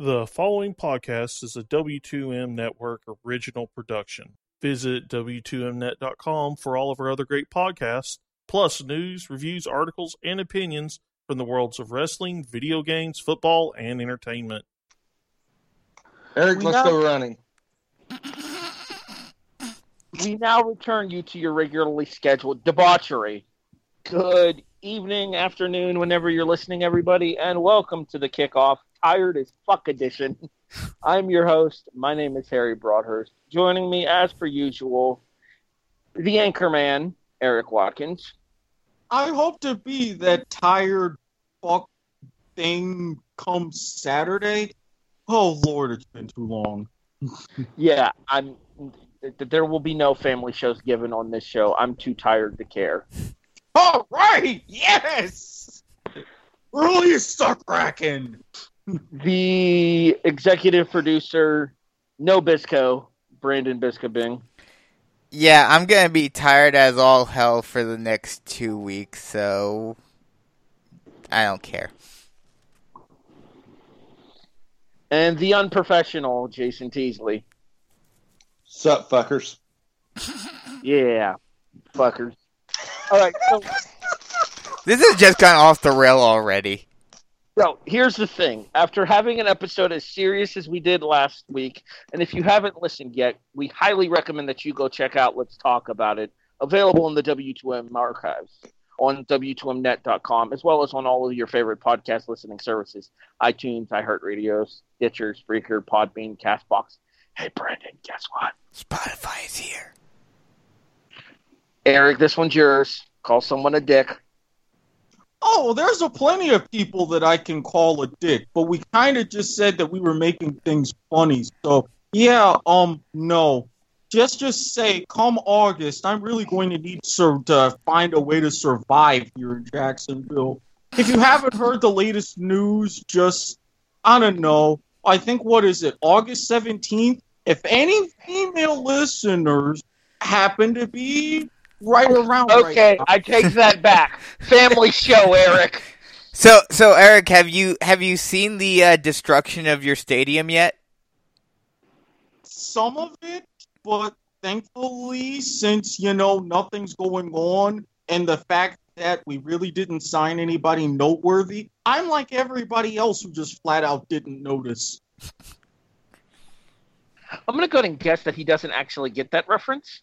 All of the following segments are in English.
The following podcast is a W2M Network original production. Visit W2Mnet.com for all of our other great podcasts, plus news, reviews, articles, and opinions from the worlds of wrestling, video games, football, and entertainment. Erik, We let's now- go running. We now return you to your regularly scheduled debauchery. Good evening, afternoon, whenever you're listening, everybody, and welcome to the kickoff Tired as Fuck edition. I'm your host. My name is Harry Broadhurst. Joining me, as per usual, the anchor man, Erik Watkins. I hope to be that tired fuck thing come Saturday. Oh Lord, it's been too long. Yeah, I'm. There will be no family shows given on this show. I'm too tired to care. All right, yes. Early start cracking. The executive producer, no Bisco, Brandon Biskobing. Yeah, I'm gonna be tired as all hell for the next two weeks, so I don't care. and the unprofessional Jason Teasley. Sup, fuckers? Yeah, fuckers. All right, so, This is just gone off the rail already. So here's the thing. After having an episode as serious as we did last week, and if you haven't listened yet, we highly recommend that you go check out Let's Talk About It, available in the W2M archives on W2Mnet.com, as well as on all of your favorite podcast listening services iTunes, iHeartRadio, Stitcher, Spreaker, Podbean, Castbox. Hey, Brandon, guess what? Spotify is here. Erik, this one's yours. Call someone a dick. Oh, there's a plenty of people that I can call a dick, but we kind of just said that we were making things funny. So yeah, um, no. Just just say, come August, I'm really going to need sur- to find a way to survive here in Jacksonville. If you haven't heard the latest news, just I don't know. I think what is it, August 17th? If any female listeners happen to be right around, right Okay, now- I take that back. Family show, Erik. So, so Erik, have you have you seen the uh, destruction of your stadium yet? some of it, but thankfully, since you know nothing's going on, and the fact that we really didn't sign anybody noteworthy, I'm like everybody else who just flat out didn't notice. I'm gonna go ahead and guess that he doesn't actually get that reference.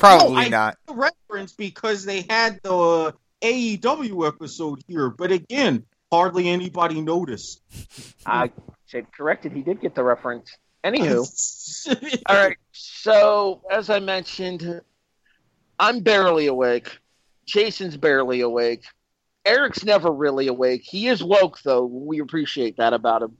Probably No, I- not. The reference because they had the AEW episode here, but again, hardly anybody noticed. I said corrected. He did get the reference. Anywho, all right. So as I mentioned, I'm barely awake. Jason's barely awake. Erik's never really awake. He is woke though. We appreciate that about him.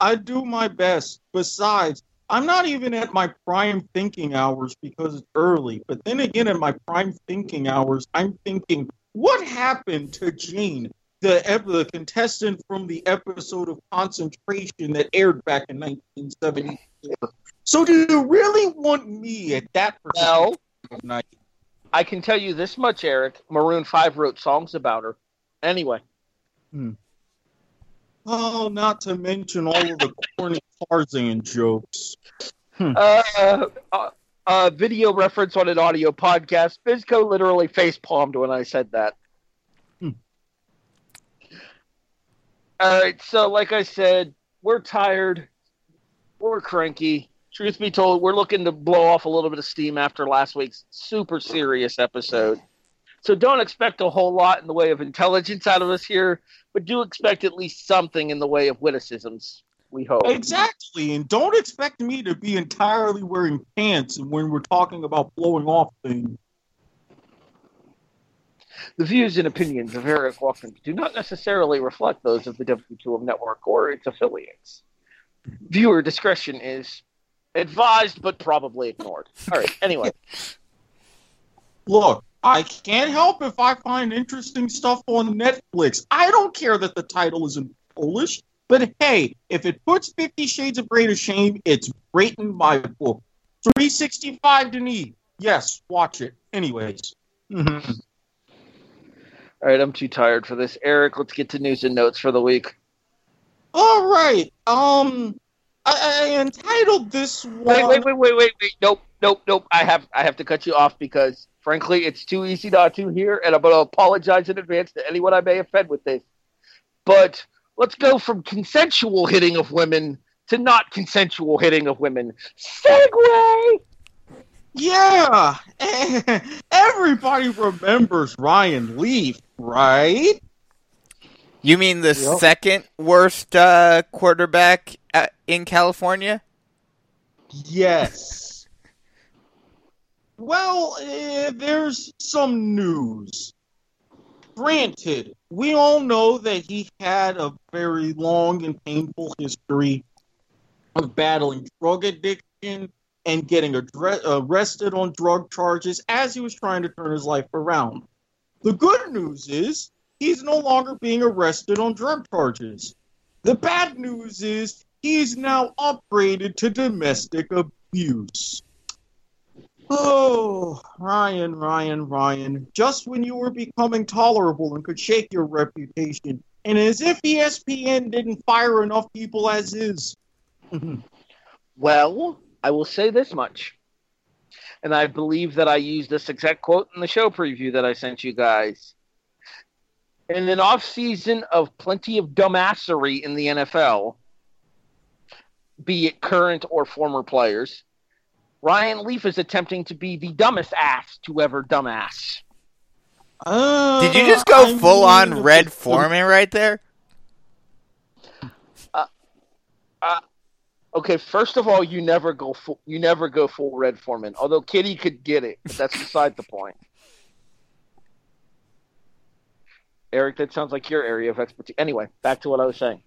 I do my best. Besides, I'm not even at my prime thinking hours because it's early. But then again, in my prime thinking hours, I'm thinking, what happened to Jean, the ep- the contestant from the episode of Concentration that aired back in 1974? So, do you really want me at that Well, night? I can tell you this much, Erik. Maroon Five wrote songs about her. Anyway. Hmm. Oh, not to mention all of the corny Tarzan jokes. uh, uh, uh, video reference on an audio podcast. Bizco literally face palmed when I said that. Hmm. All right, so like I said, we're tired, we're cranky. Truth be told, we're looking to blow off a little bit of steam after last week's super serious episode. So don't expect a whole lot in the way of intelligence out of us here, but do expect at least something in the way of witticisms. We hope. Exactly, and don't expect me to be entirely wearing pants when we're talking about blowing off things. The views and opinions of Erik Watkins do not necessarily reflect those of the W2M network or its affiliates. Viewer discretion is advised but probably ignored. All right, anyway. Look, I can't help if I find interesting stuff on Netflix. I don't care that the title is in Polish, but hey, if it puts Fifty Shades of Grey to shame, it's great in my book. 365 Dni. Yes, watch it. Anyways. Mhm. All right, I'm too tired for this. Erik, let's get to news and notes for the week. All right. Um, I, I entitled this one. Wait, wait, wait, wait, wait, wait. Nope, nope, nope. I have I have to cut you off because frankly it's too easy not to here, and I'm gonna apologize in advance to anyone I may offend with this. But let's go from consensual hitting of women to not consensual hitting of women. Segue! Yeah, everybody remembers Ryan Leaf, right? You mean the Yep. second worst uh, quarterback uh, in California? Yes. Well, eh, there's some news. Granted, we all know that he had a very long and painful history of battling drug addiction and getting arrested on drug charges as he was trying to turn his life around. The good news is he's no longer being arrested on drug charges. The bad news is he's now upgraded to domestic abuse. Oh, Ryan, Ryan, Ryan. Just when you were becoming tolerable and could shake your reputation. And as if ESPN didn't fire enough people as is. Well, I will say this much. And I believe that I used this exact quote in the show preview that I sent you guys. In an off season of plenty of dumbassery in the NFL, be it current or former players, Ryan Leaf is attempting to be the dumbest ass to ever dumbass. Uh, Did you just go I full mean, on Red it's- Foreman right there? Okay, first of all, you never go full, you never go full Red Foreman. Although Kitty could get it, but that's beside the point. Erik, that sounds like your area of expertise. Anyway, back to what I was saying.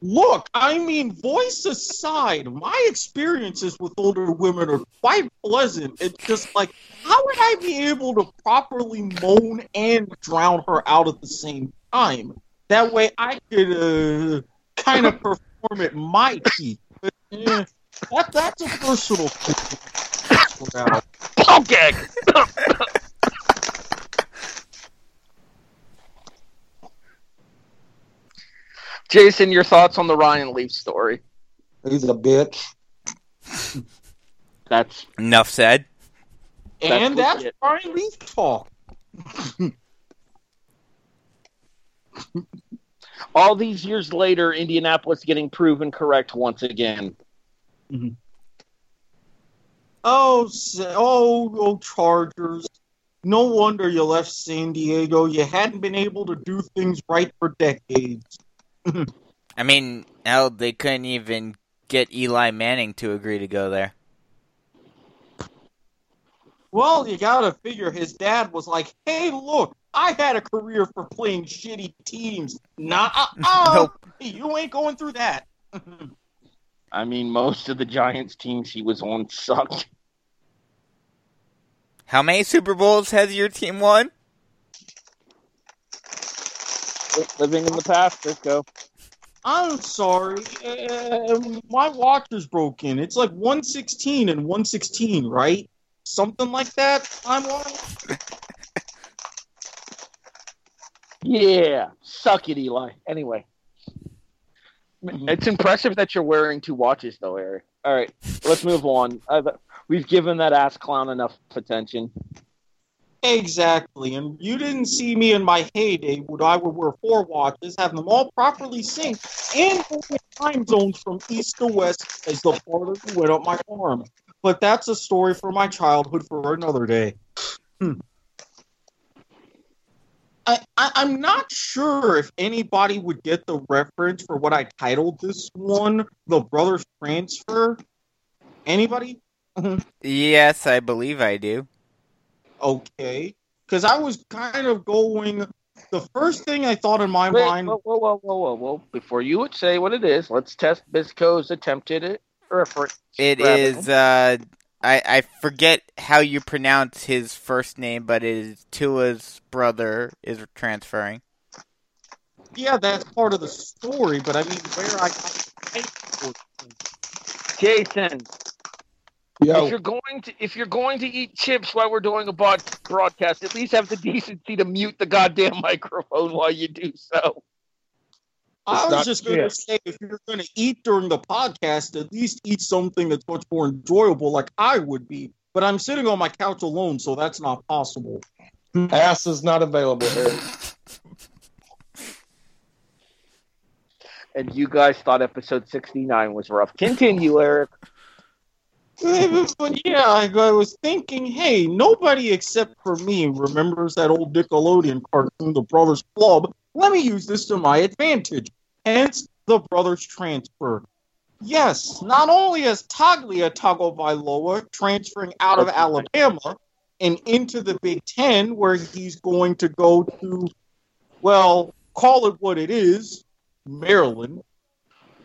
Look, I mean, voice aside, my experiences with older women are quite pleasant. It's just like, how would I be able to properly moan and drown her out at the same time? That way I could uh, kind of perform at my peak. But, eh, that, that's a personal thing. Okay. Jason, your thoughts on the Ryan Leaf story? He's a bitch. That's Enough said. And That's that's legit. Brian Leaf talk. all these years later. Indianapolis getting proven correct once again. Mm-hmm. Oh, sa- oh, oh, Chargers. No wonder you left San Diego. You hadn't been able to do things right for decades. I mean, hell, they couldn't even get Eli Manning to agree to go there. Well, you gotta figure his dad was like, hey, look, I had a career for playing shitty teams. Nah, uh, Nope. you ain't going through that. I mean, most of the Giants teams he was on sucked. How many Super Bowls has your team won? Living in the past, let's go. I'm sorry. Uh, my watch is broken. It's like 116 and 116, right? Something like that. I'm on. Yeah, suck it, Eli. Anyway, Mhm. it's impressive that you're wearing two watches, though, Erik. All right, let's move on. I've, we've given that ass clown enough attention. Exactly, and you didn't see me in my heyday when I would wear four watches, have them all properly synced, and time zones from east to west as the farther you went up my arm. But that's a story for my childhood for another day. Hmm. I, I, I'm not sure if anybody would get the reference for what I titled this one, The Brothers Transfer. Anybody? Yes, I believe I do. okay because i was kind of going the first thing i thought in my Wait, mind whoa, whoa, whoa, whoa, whoa, whoa! Before you would say what it is, let's test Bisco's attempted reference. It Grabbing. is. Uh, I I forget how you pronounce his first name, but it is Tua's brother is transferring. yeah that's part of the story but i mean where i Jason, Yo, if you're going to if you're going to eat chips while we're doing a bod- broadcast, at least have the decency to mute the goddamn microphone while you do so. I was not just going to shit. say, if you're going to eat during the podcast, at least eat something that's much more enjoyable, like I would be. But I'm sitting on my couch alone, so that's not possible. Ass is not available here. And you guys thought episode 69 was rough. Continue, Erik. but yeah, I, I was thinking, hey, nobody except for me remembers that old Nickelodeon cartoon, The Brothers Flub. Let me use this to my advantage. Hence, the Brothers transfer. Yes, not only is Taglia Tagovailoa transferring out of Alabama and into the Big Ten, where he's going to go to, well, call it what it is, Maryland.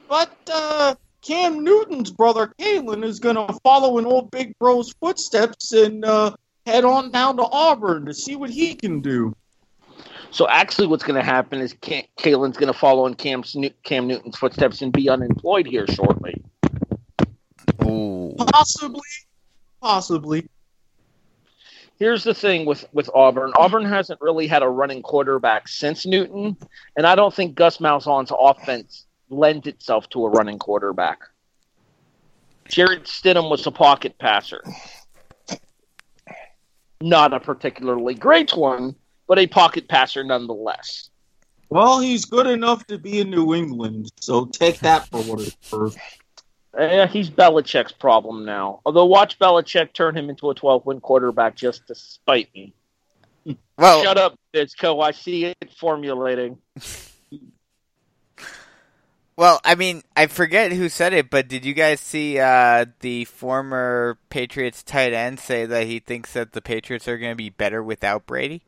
But uh, Cam Newton's brother Caylin is going to follow in old Big Bro's footsteps and uh, head on down to Auburn to see what he can do. So actually, what's going to happen is Cam, Caylin's going to follow in Cam's, Cam Newton's footsteps and be unemployed here shortly. Ooh. Possibly, possibly. Here's the thing with, with Auburn. Auburn hasn't really had a running quarterback since Newton, and I don't think Gus Malzahn's offense lends itself to a running quarterback. Jarrett Stidham was a pocket passer. Not a particularly great one, but a pocket passer nonetheless. Well, he's good enough to be in New England, so take that for what it's worth. Eh, he's Belichick's problem now. Although watch Belichick turn him into a 12 win quarterback just to spite me. Well, Shut up, Bizco. I see it formulating. well, I mean, I forget who said it, but did you guys see uh, the former Patriots tight end say that he thinks that the Patriots are going to be better without Brady?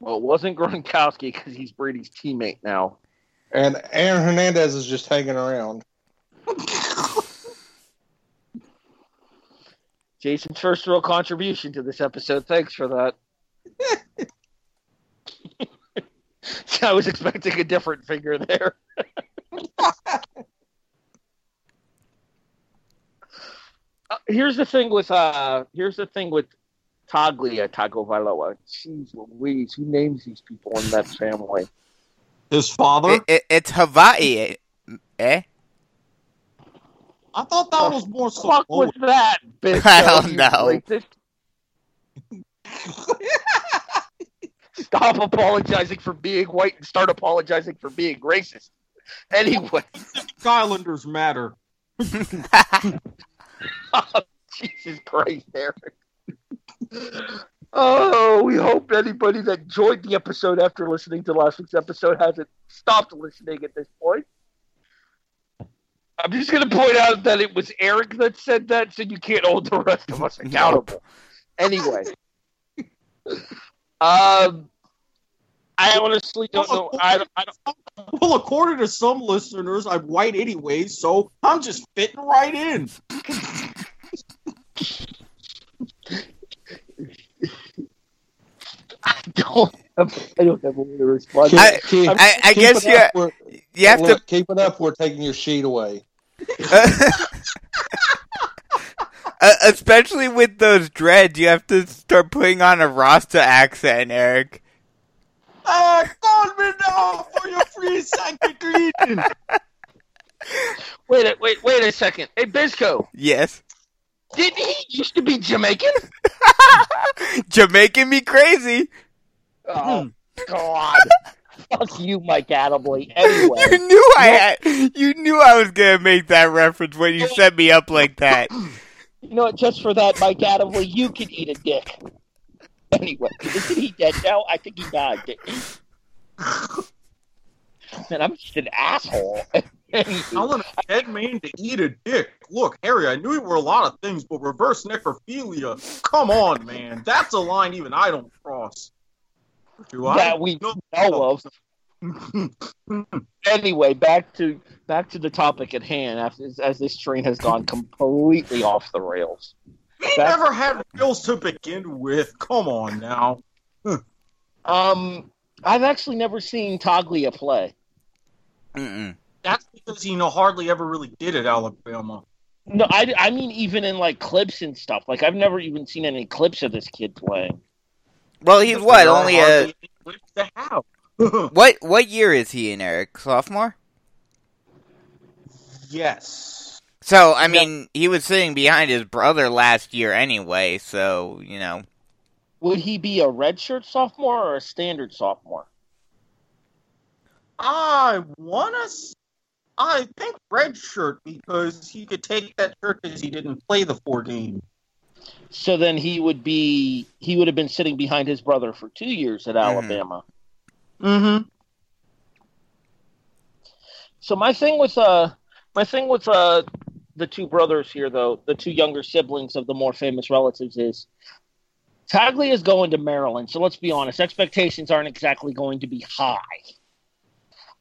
Well, it wasn't Gronkowski because he's Brady's teammate now. And Aaron Hernandez is just hanging around. Jason's first real contribution to this episode. Thanks for that. I was expecting a different figure there. Uh, here's the thing with uh here's the thing with Taglia Tagovailoa. Jeez Louise, who names these people in that family? His father? It, it, it's Hawaii, eh? I thought that was more Fuck Samoa. was that, bitch? I don't know. Stop apologizing for being white and start apologizing for being racist. Anyway, Islanders matter. Jesus Christ, Erik. Oh, we hope anybody that enjoyed the episode after listening to last week's episode hasn't stopped listening at this point. I'm just going to point out that it was Erik that said that, so you can't hold the rest of us accountable. Anyway, um, I honestly don't know. I, I don't, Well, according to some listeners, I'm white anyways, so I'm just fitting right in. don't have, I don't have a way to respond. Keep, I- keep- I, I guess it you up, we're- you have to keep it up. We're taking your sheet away. Uh, especially with those dreads, you have to start putting on a Rasta accent, Erik. Uh, call me now for your free second reading. Wait, a, wait, wait a second. Hey, Bisco, Yes. didn't he used to be Jamaican? Jamaican me crazy. Oh hmm. God! Fuck you, Mike Adamle. Anyway, You knew I had, you knew I was gonna make that reference when you oh. set me up like that. you know what? Just for that, Mike Adamle, you can eat a dick. Anyway, isn't he dead now? I think he died. Didn't he? Man, I'm just an asshole. Anywho, Telling a dead man to eat a dick. Look, Harry, I knew you were a lot of things, but reverse necrophilia. Come on, man. That's a line even I don't cross. Do I? that we No. know of. Anyway, back to back to the topic at hand. After as this train has gone completely off the rails. We That's- never had reels to begin with. Come on now. Um, I've actually never seen Taglia play. Mm-mm. That's because he no hardly ever really did at Alabama. No, I, I mean even in like clips and stuff. Like I've never even seen any clips of this kid playing. Well, he's what? Only a hardly any clips to have. What what year is he in, Erik? Sophomore? yes. So I mean, he was sitting behind his brother last year anyway. So you know, Would he be a redshirt sophomore or a standard sophomore? I wanna. s- I think redshirt because he could take that shirt because he didn't play the four games. So then he would be he would have been sitting behind his brother for two years at Alabama. Mm-hmm. So my thing with uh my thing with uh the two brothers here though, the two younger siblings of the more famous relatives is Taglia is going to Maryland, so let's be honest, expectations aren't exactly going to be high.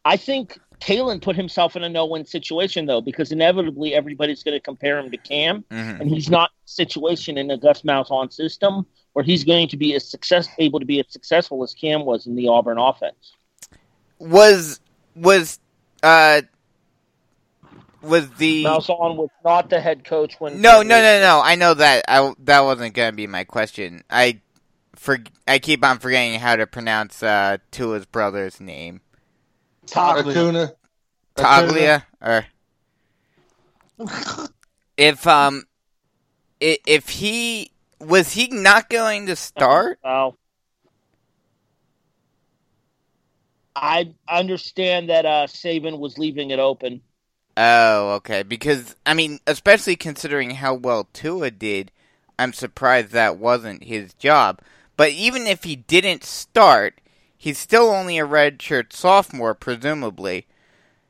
I think Caylin put himself in a no-win situation though, because inevitably everybody's going to compare him to Cam, mhm. and he's not situation in a Gus Malzahn system where he's going to be as success able to be as successful as Cam was in the Auburn offense. was was uh was the Malzahn was not the head coach when No, no, no, no. I know that. I that wasn't gonna be my question. I for I keep on forgetting how to pronounce uh Tua's brother's name. Acuna. Taglia or if um if he was he not going to start? Well, I understand that uh, Saban was leaving it open. Oh, okay. Because I mean, especially considering how well Tua did, I'm surprised that wasn't his job. But even if he didn't start, he's still only a redshirt sophomore, presumably.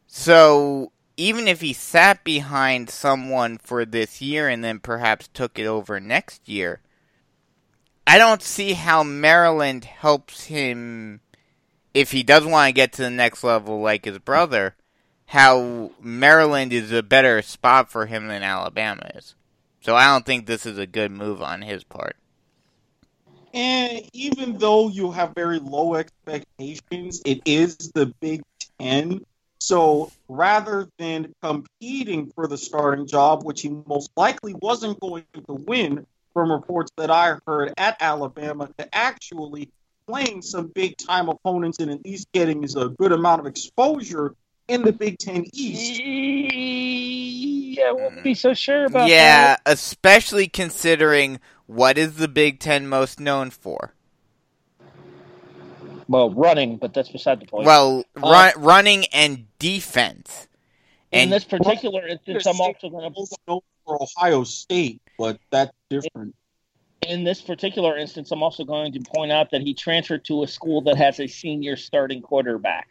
So even if he sat behind someone for this year and then perhaps took it over next year, I don't see how Maryland helps him if he does want to get to the next level like his brother how Maryland is a better spot for him than Alabama is. So I don't think this is a good move on his part. And even though you have very low expectations, it is the Big Ten. So rather than competing for the starting job, which he most likely wasn't going to win from reports that I heard at Alabama, to actually playing some big time opponents and at least getting us a good amount of exposure in the Big Ten East. Yeah, I wouldn't be so sure about yeah, that. especially considering what is the Big Ten most known for? Well, running, but that's beside the point. Well, uh, run, running and defense. in And this particular instance, I'm also going to. Also known for Ohio State, but that's different. In this particular instance, I'm also going to point out that he transferred to a school that has a senior starting quarterback.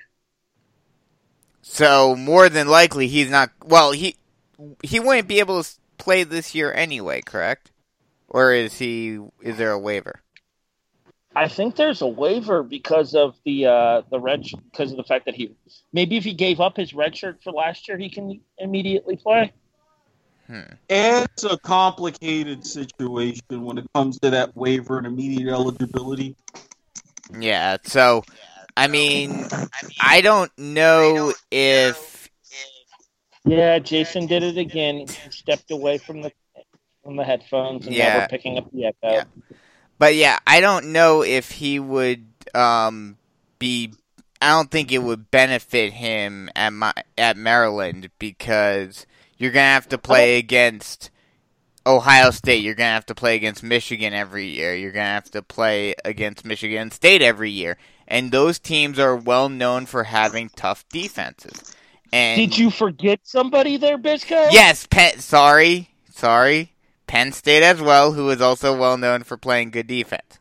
so more than likely he's not well, he he wouldn't be able to play this year anyway, correct? Or is he is there a waiver? I think there's a waiver because of the uh, the red because of the fact that he maybe if he gave up his red shirt for last year, he can immediately play. It's a complicated situation when it comes to that waiver and immediate eligibility. Yeah, so I mean, I mean, I don't know if Yeah, Jason did it again. He stepped away from the from the headphones and now Yeah. we're picking up the echo. Yeah. but yeah, I don't know if he would um be I don't think it would benefit him at my at Maryland because you're going to have to play against Ohio State, you're going to have to play against Michigan every year. You're going to have to play against Michigan State every year. And those teams are well known for having tough defenses. And Did you forget somebody there, Bisco? Yes, Penn. Sorry, sorry, Penn State as well, who is also well known for playing good defense.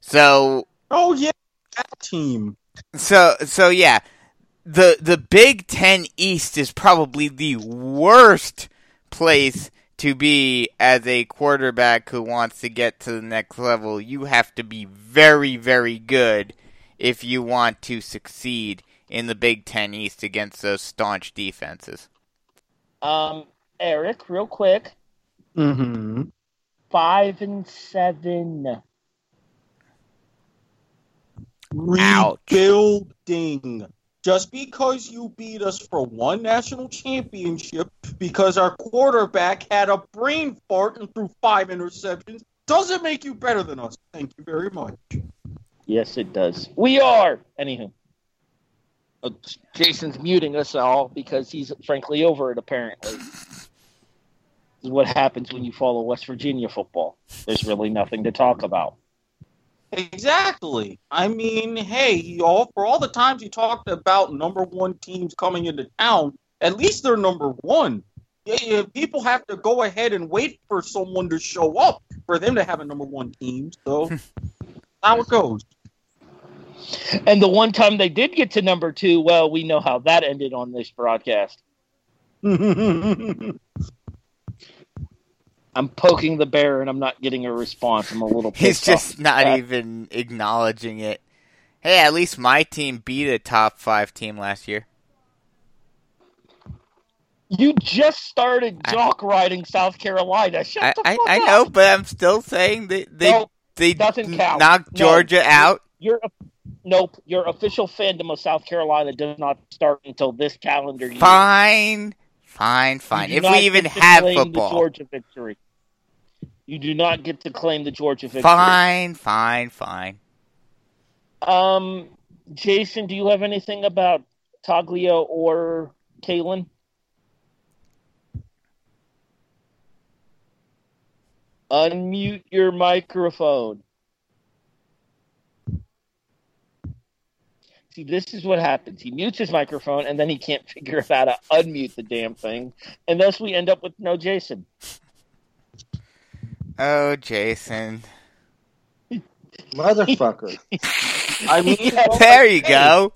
So, Oh yeah, that team. so, so yeah, the the Big Ten East is probably the worst place to be as a quarterback who wants to get to the next level. You have to be very, very good if you want to succeed in the Big Ten East against those staunch defenses. Um, Erik, real quick, Mm-hmm. five and seven. Ouch. Rebuilding. Just because you beat us for one national championship because our quarterback had a brain fart and threw five interceptions doesn't make you better than us. Thank you very much. Yes, it does. We are. Anywho, Uh, Jason's muting us all because he's frankly over it. Apparently, this is what happens when you follow West Virginia football. There's really nothing to talk about. Exactly. I mean, hey, you all for all the times you talked about number one teams coming into town, at least they're number one. Yeah, yeah, people have to go ahead and wait for someone to show up for them to have a number one team. So how it goes. And the one time they did get to number two, well, we know how that ended on this broadcast. I'm poking the bear and I'm not getting a response. I'm a little. He's just not even acknowledging it. Hey, at least my team beat a top five team last year. You just started jock riding South Carolina. Shut I, the I, fuck I up. know, but I'm still saying that they No, they doesn't count. knocked No. Georgia out. Your nope. Your official fandom of South Carolina does not start until this calendar year. Fine, fine, fine. If we even get to have claim the football, Georgia victory. You do not get to claim the Georgia victory. fine, fine, fine. Um, Jason, do you have anything about Taglia or Caylin? Unmute your microphone. See, this is what happens. He mutes his microphone and then he can't figure out how to unmute the damn thing. And thus we end up with no Jason. Oh, Jason. Motherfucker. I mean, Yeah, There you hey, go.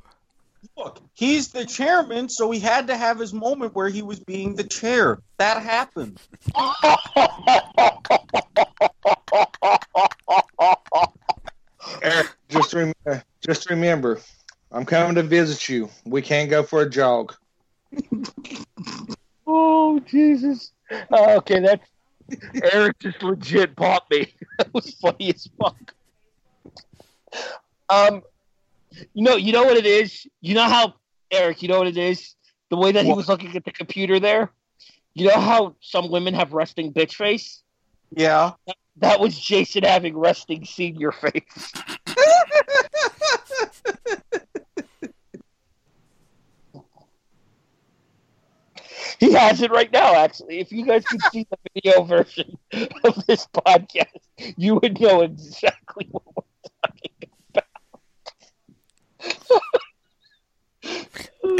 Look, he's the chairman, so he had to have his moment where he was being the chair. That happened. Erik, just rem- uh, just remember, I'm coming to visit you. We can't go for a jog. Oh Jesus! Uh, okay, that's Erik just legit bought me. that was funny as fuck. Um, you know, you know what it is. You know how Erik, you know what it is. The way that he What? was looking at the computer there. You know how some women have resting bitch face. Yeah. That was Jason having resting senior face. He has it right now, actually. If you guys could see the video version of this podcast, you would know exactly what we're talking about.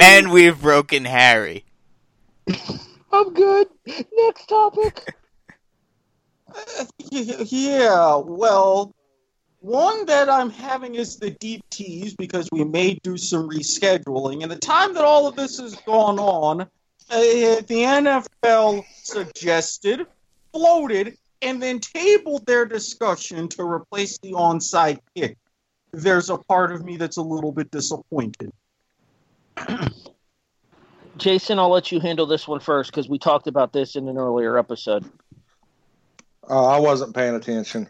And we've broken Harry. I'm good. Next topic. Uh, Yeah, well, one that I'm having is the deep tease because we may do some rescheduling. And the time that all of this has gone on, the NFL suggested, floated, and then tabled their discussion to replace the onside kick. There's a part of me that's a little bit disappointed. Jason, I'll let you handle this one first because we talked about this in an earlier episode. Uh, I wasn't paying attention.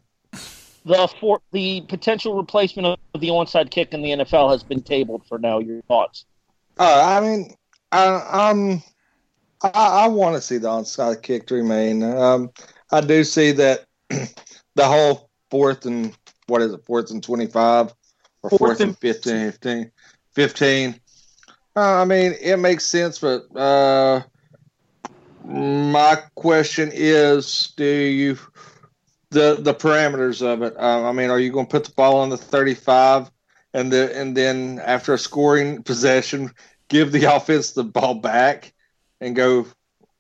The for the potential replacement of the onside kick in the NFL has been tabled for now. Your thoughts? Uh, I mean, I, I'm, I, I want to see the onside kick remain. Um, I do see that the whole fourth and what is it, fourth and twenty-five or Fourth fourth, and and 15, 15, 15. Uh, I mean, it makes sense, but uh, my question is, do you the the parameters of it? Uh, I mean, are you going to put the ball on the thirty-five? And the and then after a scoring possession, give the offense the ball back and go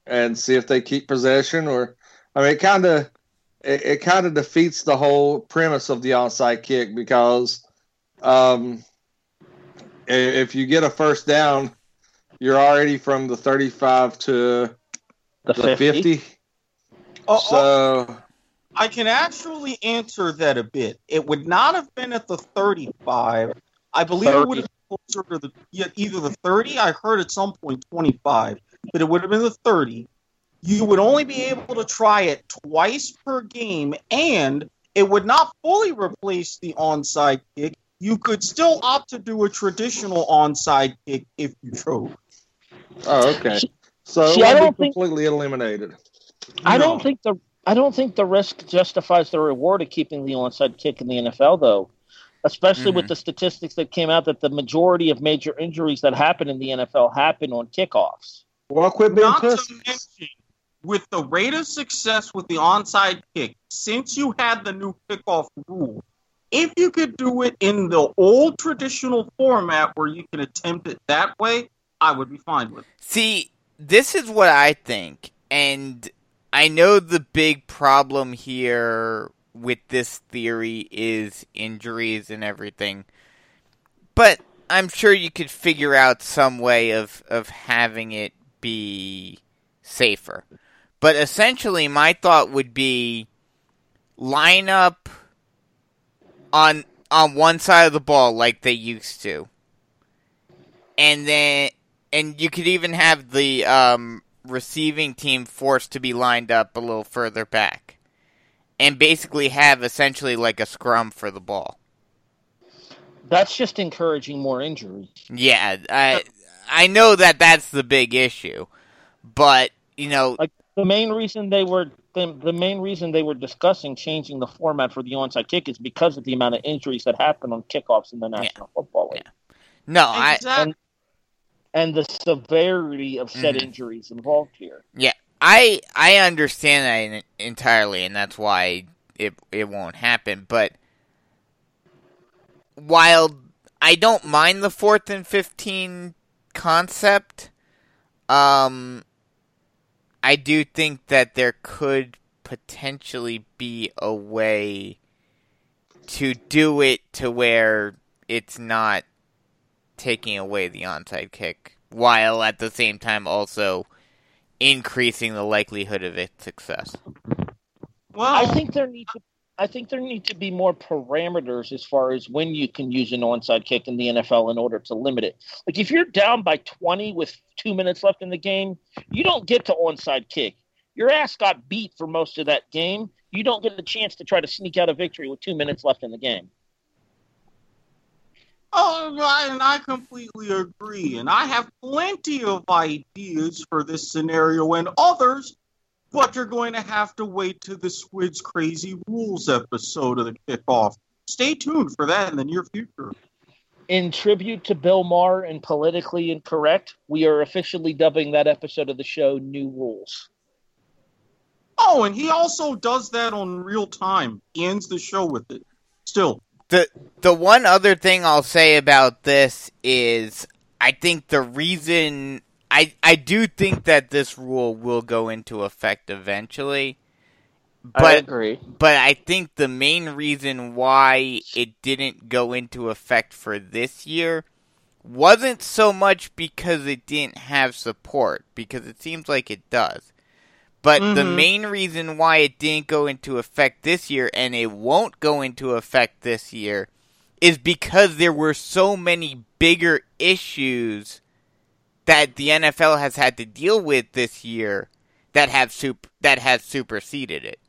and see if they keep possession or I mean it kind of it, it kind of defeats the whole premise of the onside kick because um if you get a first down you're already from the 35 to The, the 50? 50 Oh, so I can actually answer that a bit. It would not have been at the 35. I believe it would have been closer to the yeah, either the 30. I heard at some point 25, but it would have been the 30. You would only be able to try it twice per game, and it would not fully replace the onside kick. You could still opt to do a traditional onside kick if you chose. oh okay so See, I don't be think- completely eliminated I No. don't think the I don't think the risk justifies the reward of keeping the onside kick in the NFL though, especially with Mhm. the statistics that came out that the majority of major injuries that happen in the NFL happen on kickoffs. Well, quit being Not to mention, with the rate of success with the onside kick, since you had the new kickoff rule, if you could do it in the old traditional format where you can attempt it that way, I would be fine with it. See, this is what I think, and I know the big problem here with this theory is injuries and everything, but I'm sure you could figure out some way of, of having it be safer. But essentially, my thought would be line up on on one side of the ball like they used to, and then and you could even have the um, receiving team forced to be lined up a little further back, and basically have essentially like a scrum for the ball. That's just encouraging more injuries. Yeah, I I know that that's the big issue, but you know, like The main reason they were the, the main reason they were discussing changing the format for the onside kick is because of the amount of injuries that happen on kickoffs in the National Football League no, I Exactly. and the severity of said Mhm. injuries involved here. Yeah, I I understand that en- entirely, and that's why it it won't happen. But while I don't mind the fourth and fifteen concept, um, I do think that there could potentially be a way to do it to where it's not taking away the onside kick, while at the same time also increasing the likelihood of its success. Well, I think there needs to I think there need to be more parameters as far as when you can use an onside kick in the NFL in order to limit it. Like if you're down by 20 with 2 minutes left in the game, you don't get to onside kick. Your ass got beat for most of that game. You don't get a chance to try to sneak out a victory with 2 minutes left in the game. Oh, and I completely agree. And I have plenty of ideas for this scenario and others, but you're going to have to wait to the Squid's Crazy Rules episode of the kickoff. Stay tuned for that in the near future. In tribute to Bill Maher and politically incorrect, we are officially dubbing that episode of the show New Rules. Oh, and he also does that on real time. He ends the show with it. Still, The the one other thing I'll say about this is I think the reason I I do think that this rule will go into effect eventually. I But agree. but I think the main reason why it didn't go into effect for this year wasn't so much because it didn't have support, because it seems like it does. But the Mhm. main reason why it didn't go into effect this year and it won't go into effect this year is because there were so many bigger issues that the NFL has had to deal with this year that have sup- that has superseded it.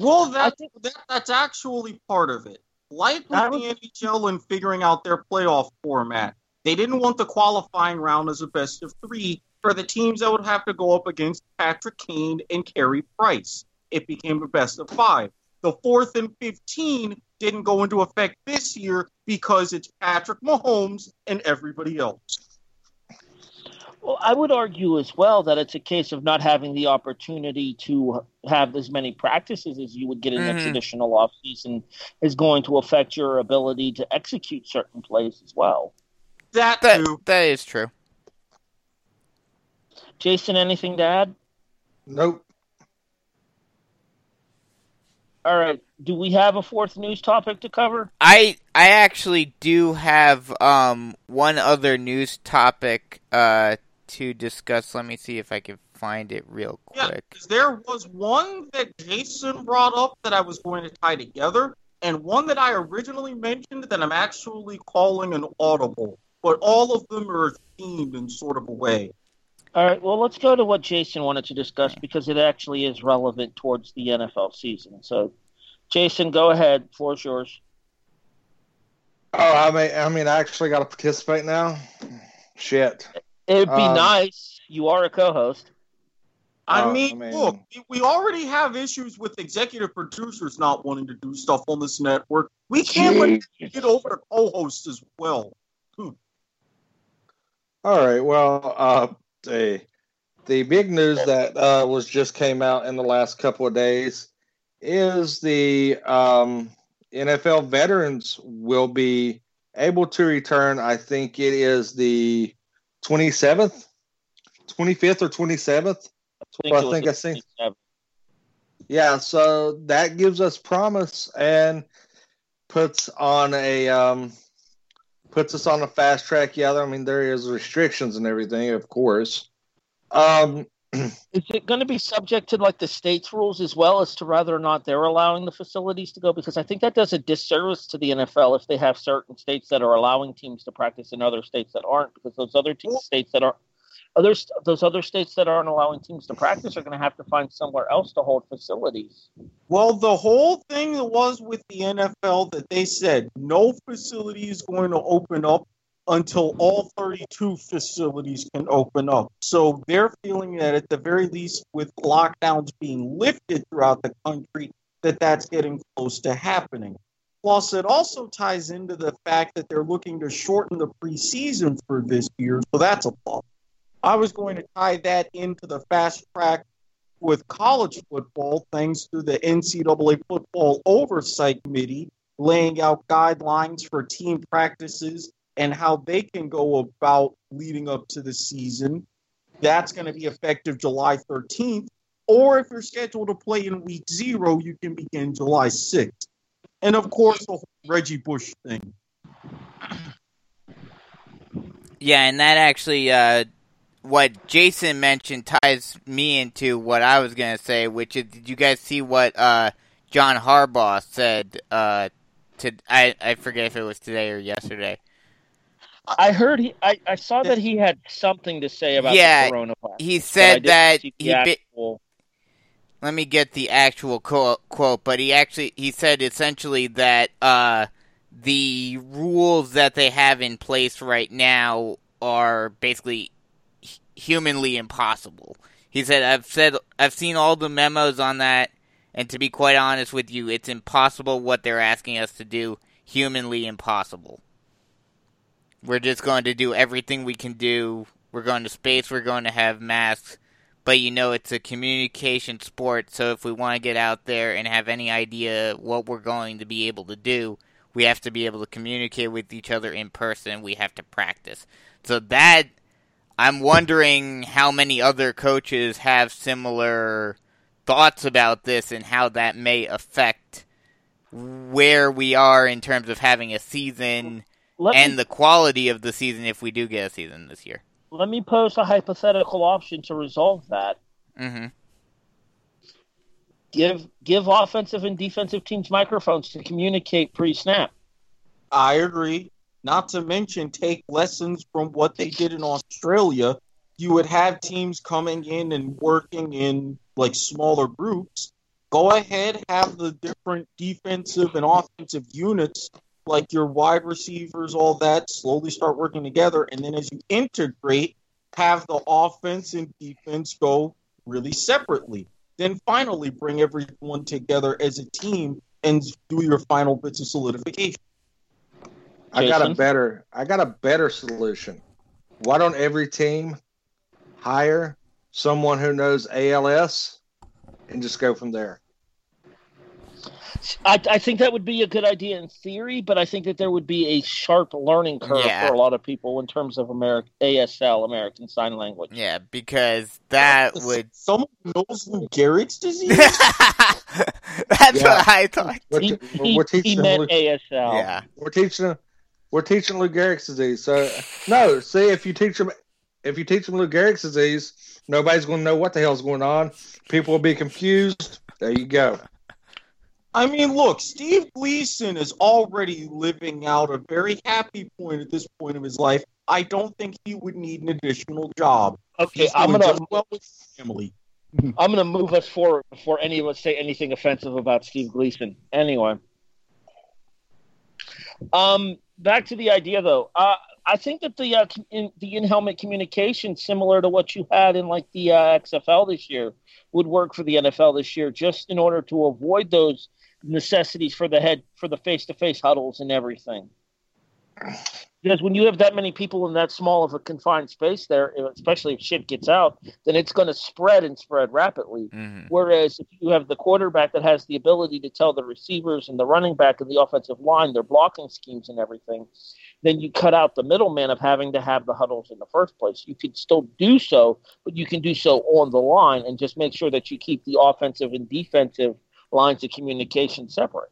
well, I that, think that that's actually part of it. Like with I the would- NHL and figuring out their playoff format, they didn't want the qualifying round as a best of three for the teams that would have to go up against Patrick Kane and Carey Price. It became a best of five. The fourth and 15 didn't go into effect this year because it's Patrick Mahomes and everybody else. Well, I would argue as well that it's a case of not having the opportunity to have as many practices as you would get in Mhm. a traditional off season is going to affect your ability to execute certain plays as well. That, That too. that is true. Jason, anything to add? Nope. All right. Do we have a fourth news topic to cover? I I actually do have um one other news topic uh to discuss. Let me see if I can find it real quick. Yeah, quick. 'cause there was one that Jason brought up that I was going to tie together, and one that I originally mentioned that I'm actually calling an audible. But all of them are themed in sort of a way. All right. Well, let's go to what Jason wanted to discuss because it actually is relevant towards the NFL season. So, Jason, go ahead. Floor's yours. Oh, I mean, I mean, I actually got to participate now. Shit. It'd be Um, nice. You are a co-host. I Uh, mean, I mean- look, we already have issues with executive producers not wanting to do stuff on this network. We can't let it get over to co-hosts as well. All right. Well, uh, the the big news that uh, was just came out in the last couple of days is the um, NFL veterans will be able to return. I think it is the twenty seventh, twenty fifth, or twenty seventh. I it was think I seen- 27th. Yeah, so that gives us promise and puts on a um, puts us on a fast track. Yeah, I mean there is restrictions and everything, of course. Um, Is it going to be subject to like the state's rules as well as to whether or not they're allowing the facilities to go? Because I think that does a disservice to the NFL if they have certain states that are allowing teams to practice and other states that aren't. Because those other te- states that are others those other states that aren't allowing teams to practice are going to have to find somewhere else to hold facilities. Well, the whole thing that was with the NFL that they said no facility is going to open up until all 32 facilities can open up. So they're feeling that at the very least, with lockdowns being lifted throughout the country, that that's getting close to happening. Plus, it also ties into the fact that they're looking to shorten the preseason for this year, so that's a plus. I was going to tie that into the fast track with college football, thanks to the NCAA Football Oversight Committee laying out guidelines for team practices and how they can go about leading up to the season. That's going to be effective July 13th. Or if you're scheduled to play in week zero, you can begin July 6th. And of course, the whole Reggie Bush thing. Yeah, and that actually, uh, what Jason mentioned ties me into what I was gonna say, which is, did you guys see what uh, John Harbaugh said? Uh, to I I forget if it was today or yesterday. I heard he. I, I saw that he had something to say about Yeah, the coronavirus. He said that he. Bi- let me get the actual quote, quote but he actually he said essentially that uh, the rules that they have in place right now are basically humanly impossible. He said I've said I've seen all the memos on that and to be quite honest with you it's impossible what they're asking us to do humanly impossible. We're just going to do everything we can do. We're going to space, we're going to have masks. But you know it's a communication sport. So if we want to get out there and have any idea what we're going to be able to do we have to be able to communicate with each other in person. We have to practice. So that i'm wondering how many other coaches have similar thoughts about this and how that may affect where we are in terms of having a season Let and me, the quality of the season if we do get a season this year let me pose a hypothetical option to resolve that. hmm Give give offensive and defensive teams microphones to communicate pre-snap. I agree. Not to mention, take lessons from what they did in Australia. You would have teams coming in and working in like smaller groups. Go ahead, have the different defensive and offensive units, like your wide receivers, all that, slowly start working together. And then as you integrate, have the offense and defense go really separately. Then finally bring everyone together as a team and do your final bits of solidification. I got a better I got a better solution. Why don't every team hire someone who knows ALS and just go from there? I, I think that would be a good idea in theory, but I think that there would be a sharp learning curve Yeah. for a lot of people in terms of Ameri- ASL, American Sign Language. Yeah, because that would. Someone knows Lou Gehrig's disease? That's Yeah. what I thought. We're, He, he, we're he teaching meant Lou, ASL. Yeah, we're teaching them we're teaching Lou Gehrig's disease. So no, see if you teach them if you teach them Lou Gehrig's disease, nobody's going to know what the hell's going on. People will be confused. There you go. I mean, look, Steve Gleason is already living out a very happy point at this point of his life. I don't think he would need an additional job. Okay, He's I'm doing gonna just well with family. I'm gonna move us forward before any of us say anything offensive about Steve Gleason. Anyway, um, back to the idea though. Uh, I think that the uh, in, the in helmet communication, similar to what you had in like the uh, XFL this year, would work for the NFL this year, just in order to avoid those necessities for the head for the face to face huddles and everything. Because when you have that many people in that small of a confined space there, especially if shit gets out, then it's going to spread and spread rapidly. Mhm. Whereas if you have the quarterback that has the ability to tell the receivers and the running back and the offensive line their blocking schemes and everything, then you cut out the middleman of having to have the huddles in the first place. You can still do so, but you can do so on the line and just make sure that you keep the offensive and defensive lines of communication separate.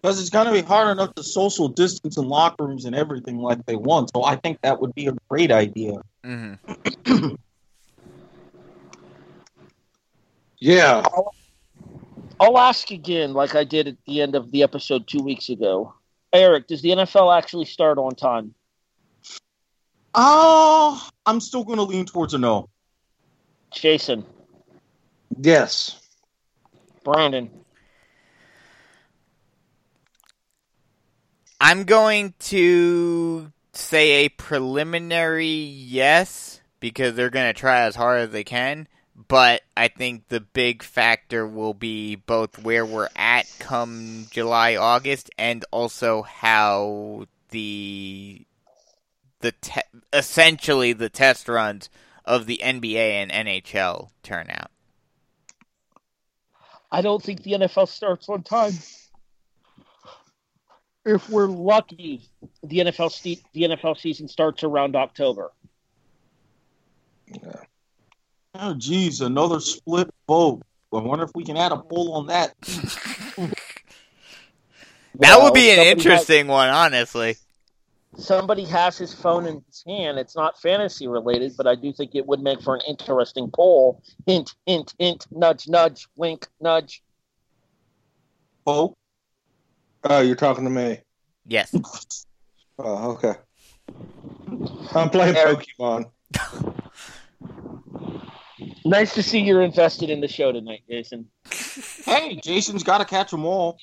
Because it's going to be hard enough to social distance in locker rooms and everything like they want. So I think that would be a great idea. Mhm. Yeah. I'll ask again, like I did at the end of the episode two weeks ago. Eric, does the NFL actually start on time? Oh, I'm still going to lean towards a no. Jason, Yes. Brandon, I'm going to say a preliminary yes because they're going to try as hard as they can. But I think the big factor will be both where we're at come July, August, and also how the the te- essentially the test runs of the NBA and NHL turn out. I don't think the NFL starts on time. If we're lucky, the NFL ste- the NFL season starts around October. Oh, geez, another split vote. I wonder if we can add a poll on that. That would be an somebody interesting one, honestly. Somebody has his phone in his hand. It's not fantasy related, but I do think it would make for an interesting poll. Hint, hint, hint. Nudge, nudge. Wink, nudge. Vote. Oh, you're talking to me. Yes. Oh, okay. I'm playing Eric. Pokemon. Nice to see you're invested in the show tonight, Jason. Hey, Jason's got to catch them all.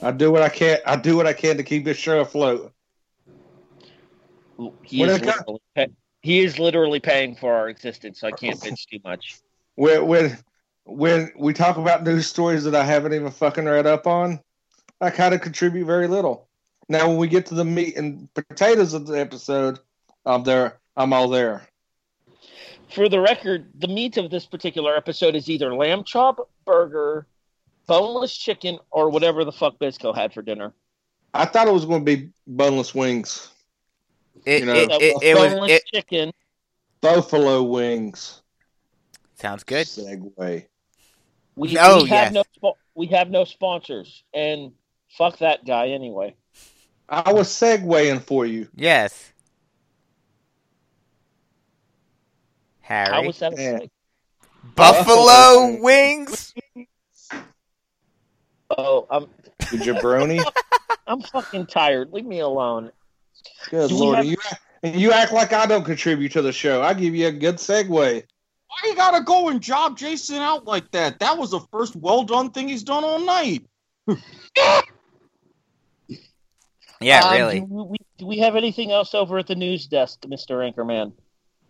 I do what I can. I do what I can to keep this show afloat. He When is, it got- literally pay- he is literally paying for our existence, so I can't bitch too much. When when when we talk about news stories that I haven't even fucking read up on, I kind of contribute very little. Now, when we get to the meat and potatoes of the episode, I'm there. I'm all there. For the record, the meat of this particular episode is either lamb chop, burger, boneless chicken, or whatever the fuck Bisco had for dinner. I thought it was going to be boneless wings, It, You know, it, That it, was it was boneless it chicken. buffalo wings. sounds good. Segue. We, Oh, we have yes. no we have no sponsors, and fuck that guy anyway. I was segueing for you. Yes. Harry. How was that? a Yeah. Buffalo oh, Buffalo wings? Oh, I'm The jabroni. I'm fucking tired. Leave me alone. Good Do lord, have- you you act like I don't contribute to the show. I give you a good segue. Why you gotta go and job Jason out like that? That was the first well done thing he's done all night. Yeah, Um, really. Do we, do we have anything else over at the news desk, Mister Anchorman?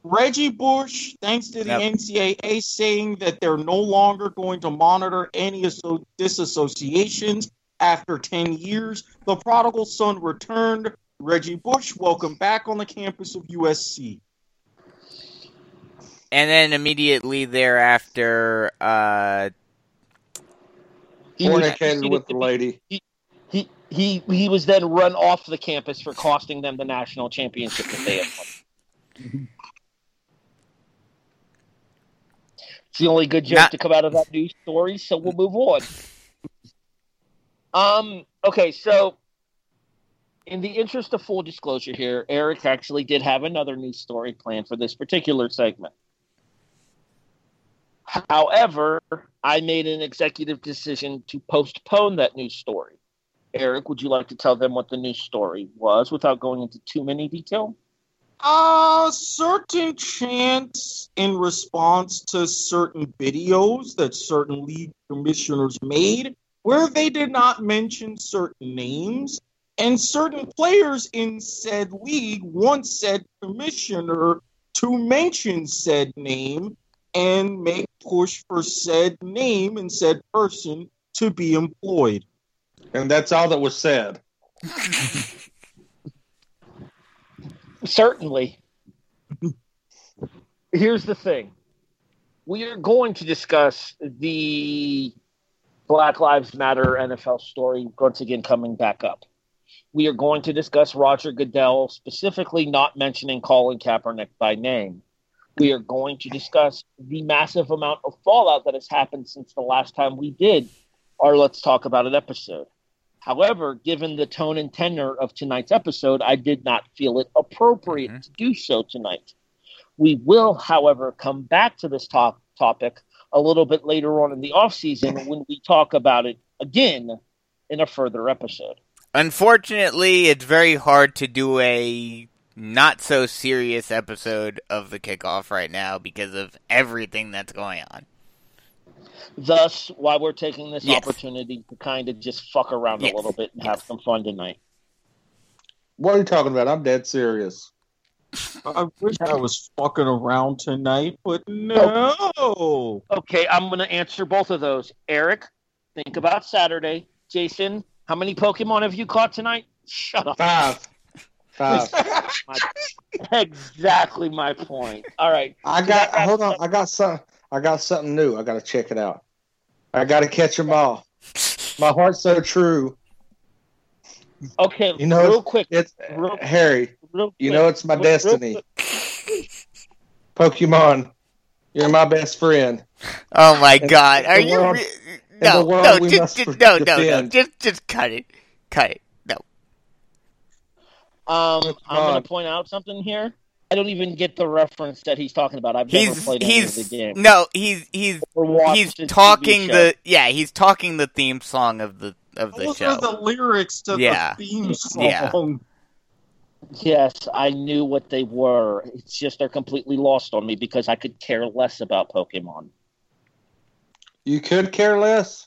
Reggie Bush, thanks to the Yep. NCAA, saying that they're no longer going to monitor any asso- disassociations after 10 years. The prodigal son returned. Reggie Bush, welcome back on the campus of USC. And then immediately thereafter, uh, He was Fornicated with the lady. He he he was then run off the campus for costing them the national championship that they had won. It's the only good joke Not- to come out of that news story, so we'll move on. Um. Okay, so in the interest of full disclosure here, Eric actually did have another news story planned for this particular segment. However, I made an executive decision to postpone that news story. Eric, would you like to tell them what the news story was without going into too many detail? A certain chance in response to certain videos that certain league commissioners made where they did not mention certain names And certain players in said league want said commissioner to mention said name and make push for said name and said person to be employed. And that's all that was said. Certainly. Here's the thing. We are going to discuss the Black Lives Matter NFL story once again coming back up. We are going to discuss Roger Goodell, specifically not mentioning Colin Kaepernick by name. We are going to discuss the massive amount of fallout that has happened since the last time we did our Let's Talk About It episode. However, given the tone and tenor of tonight's episode, I did not feel it appropriate Mhm. to do so tonight. We will, however, come back to this top topic a little bit later on in the off season when we talk about it again in a further episode. Unfortunately, it's very hard to do a not so serious episode of the kickoff right now because of everything that's going on. Thus, why we're taking this Yes. opportunity to kind of just fuck around Yes. a little bit and have some fun tonight. What are you talking about? I'm dead serious. I wish I was fucking around tonight, but no. Okay, I'm going to answer both of those. Eric, think about Saturday. Jason, how many Pokemon have you caught tonight? Shut up. Five. Five. exactly my point. All right. I got hold on, I got some I got something new. I gotta check it out. I gotta catch them all. My heart's so true. Okay, You know, real quick. It's Real- Harry, Real you know it's my real- real destiny. quick. Pokemon. You're my best friend. Oh my In- god, are you world- re- no, no, just, just, no, no, no, just, just cut it, cut it. No, Um, I'm going to point out something here. I don't even get the reference that he's talking about. I've never he's played any of the game. no, he's he's he's talking the yeah, he's talking the theme song of the of the Those show. are the lyrics to Yeah. the theme song. Yeah. Yes, I knew what they were. It's just they're completely lost on me because I could care less about Pokemon. You could care less?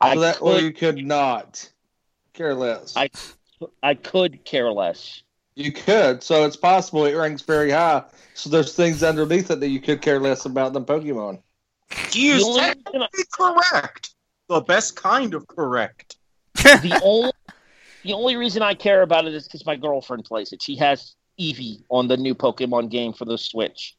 I So that, or you could not care less. I- I could care less. You could. So it's possible it ranks very high. So there's things underneath it that you could care less about than Pokemon. He is The technically correct. The best kind of correct. the only the only reason I care about it is because my girlfriend plays it. She has Eevee on the new Pokemon game for the Switch.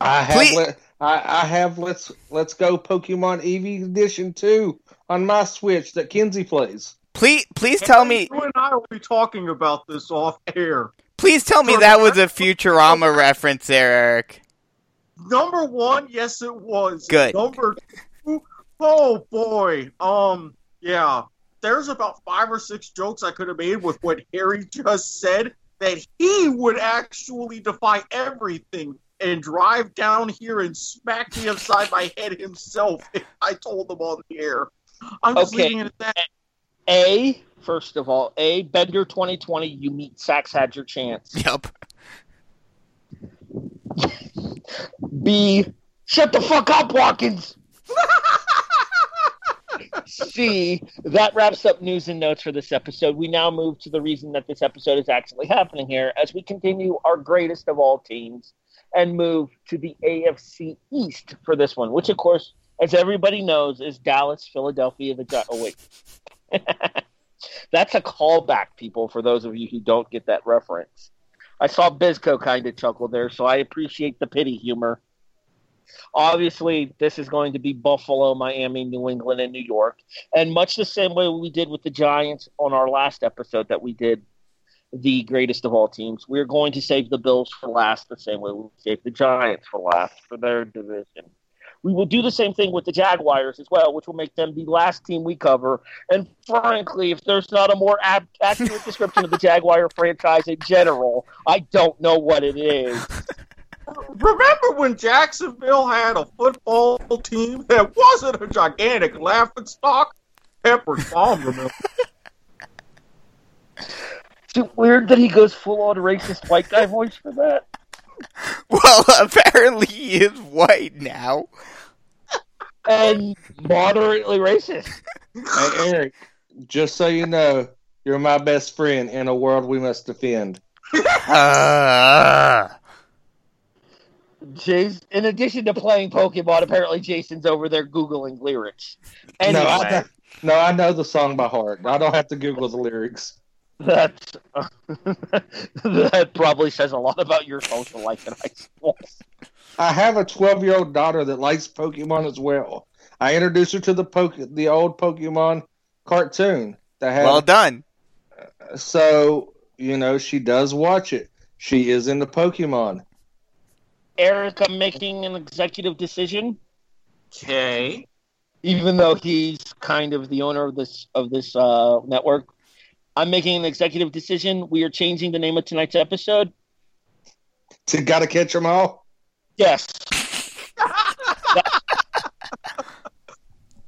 I have Please- let, I, I have let's let's go Pokemon Eevee Edition two on my Switch that Kenzie plays. Please, please tell me, You and I will be talking about this off air. please tell me that was a Futurama reference there, Eric. Number one, yes, it was. Good. Number two, oh boy. Um, yeah. There's about five or six jokes I could have made with what Harry just said that he would actually defy everything and drive down here and smack me upside my head himself if I told him on the air. I'm just Okay. leaving it at that. A, first of all, A, Bender 2020, you meet Sax had your chance. Yep. B, shut the fuck up, Watkins. C, that wraps up news and notes for this episode. We now move to the reason that this episode is actually happening here as we continue our greatest of all teams and move to the AFC East for this one, which, of course, as everybody knows, is Dallas, Philadelphia, the Gi- Oh, wait. That's a callback, people, for those of you who don't get that reference. I saw Bizco kind of chuckle there, so I appreciate the pity humor. Obviously, this is going to be Buffalo, Miami, New England, and New York. And much the same way we did with the Giants on our last episode that we did the greatest of all teams, we're going to save the Bills for last the same way we saved the Giants for last for their division. We will do the same thing with the Jaguars as well, which will make them the last team we cover. And frankly, if there's not a more ab- accurate description of the Jaguar franchise in general, I don't know what it is. Remember when Jacksonville had a football team that wasn't a gigantic laughing stock? Peppered Palm, remember? Is it weird that he goes full on racist white guy voice for that? Well, apparently he is white now. And moderately racist. Hey Eric, just so you know, You're my best friend in a world we must defend. Ah. Jason, in addition to playing Pokemon, apparently Jason's over there googling lyrics. Anyway, No, I, know- no, I know the song by heart. I don't have to Google the lyrics. That's that probably says a lot about your social life in high school. I have a 12 year old daughter that likes Pokemon as well. I introduced her to the poke, the old Pokemon cartoon that had. Well done. so you know she does watch it. She is into Pokemon. Erica making an executive decision, Okay. even though he's kind of the owner of this of this uh, network. I'm making an executive decision. We are changing the name of tonight's episode. To gotta catch 'em all. Yes.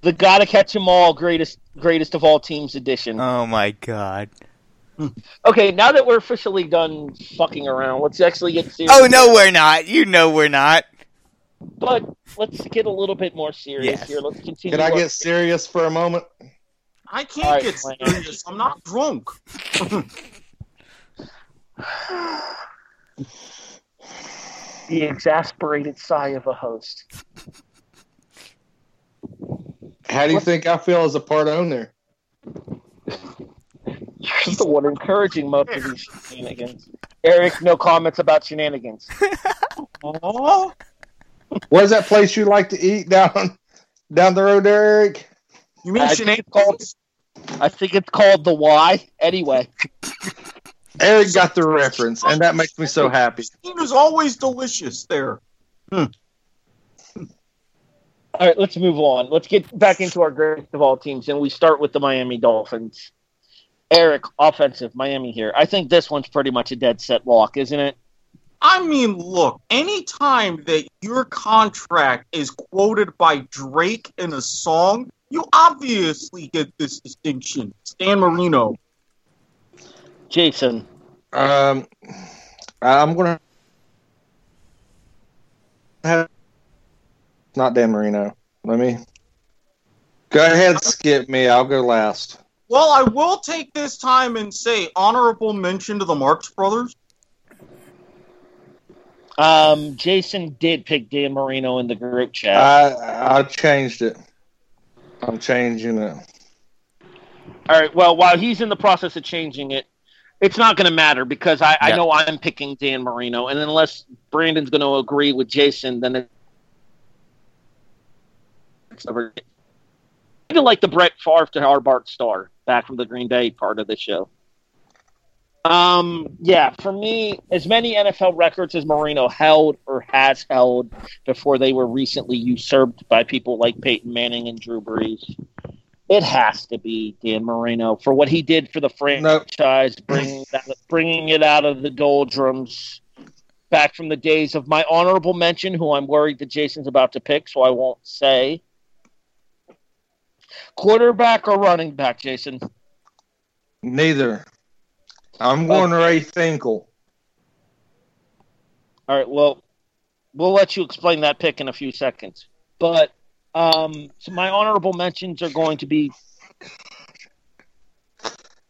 the Gotta Catch 'Em All greatest greatest of all teams edition. Oh my god. Okay, now that we're officially done fucking around, let's actually get serious. Oh no, we're not. You know we're not. But let's get a little bit more serious Yes. here. Let's continue. Can I get serious for a moment? I can't All right, get Lance. serious. I'm not drunk. the exasperated sigh of a host? How do you think I feel as a part owner? You're the one encouraging most of these shenanigans. Eric, no comments about shenanigans. Oh, Where's that place you like to eat down down the road Eric? you mean I think it's shenanigans? I think it's called the Y. Anyway, Eric got the reference, and that makes me so happy. It is always delicious there. Hmm. all right, let's move on. Let's get back into our greatest of all teams, and we start with the Miami Dolphins. Eric, offensive, Miami here. I think this one's pretty much a dead set lock, isn't it? I mean, look, anytime that your contract is quoted by Drake in a song, you obviously get this distinction. Stan Marino. Jason, Um, I'm gonna have not Dan Marino. Let me go ahead. Skip me. I'll go last. Well, I will take this time and say honorable mention to the Marx Brothers. um, Jason did pick Dan Marino in the group chat. I I changed it. I'm changing it. All right. Well, while he's in the process of changing it, it's not going to matter because I, I know I'm picking Dan Marino, and unless Brandon's going to agree with Jason, then it's over. Kind of like the Brett Favre to our Bart Starr back from the Green Bay part of the show. Um, yeah, for me, as many NFL records as Marino held or has held before they were recently usurped by people like Peyton Manning and Drew Brees it has to be Dan Marino for what he did for the franchise, bringing that, bringing it out of the doldrums back from the days of my honorable mention, who I'm worried that Jason's about to pick, so I won't say. Quarterback or running back, Jason? Neither. I'm going Ray Finkel. All right, well, we'll let you explain that pick in a few seconds. But um, so my honorable mentions are going to be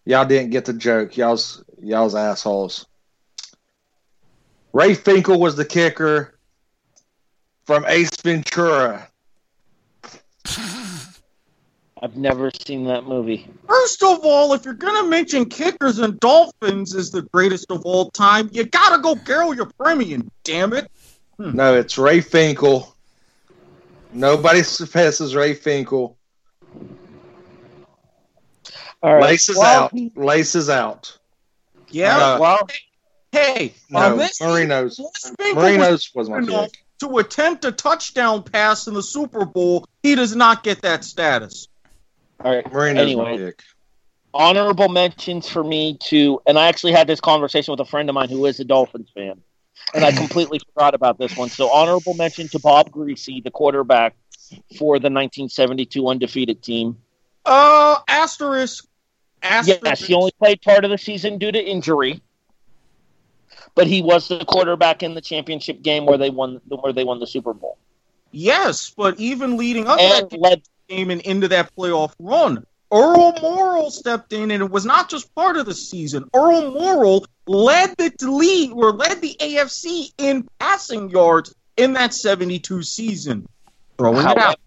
Y'all didn't get the joke. Y'all's y'all's assholes. Ray Finkel was the kicker from Ace Ventura. I've never seen that movie. First of all, if you're gonna mention kickers and dolphins as the greatest of all time, you gotta go Garo Yepremian. Damn it! No, it's Ray Finkel. Nobody surpasses Ray Finkel. All right. Laces well, out. Laces out. Yeah. Uh, well, hey, No, this Marinos. Lance Finkel was Marinos was my enough pick. to attempt a touchdown pass in the Super Bowl. He does not get that status. All right. Marinos Anyway. my pick. honorable mentions for me to, and I actually had this conversation with a friend of mine who is a Dolphins fan, and I completely forgot about this one. So, honorable mention to Bob Griese, the quarterback for the 1972 undefeated team. Uh, asterisk. Asterisk. Yes, he only played part of the season due to injury, but he was the quarterback in the championship game where they won where they won the Super Bowl Yes, but even leading up and that led. Game and into that playoff run, Earl Morrall stepped in, and it was not just part of the season. Earl Morrall led the lead or led the AFC in passing yards in that 72 season. Throwing it out.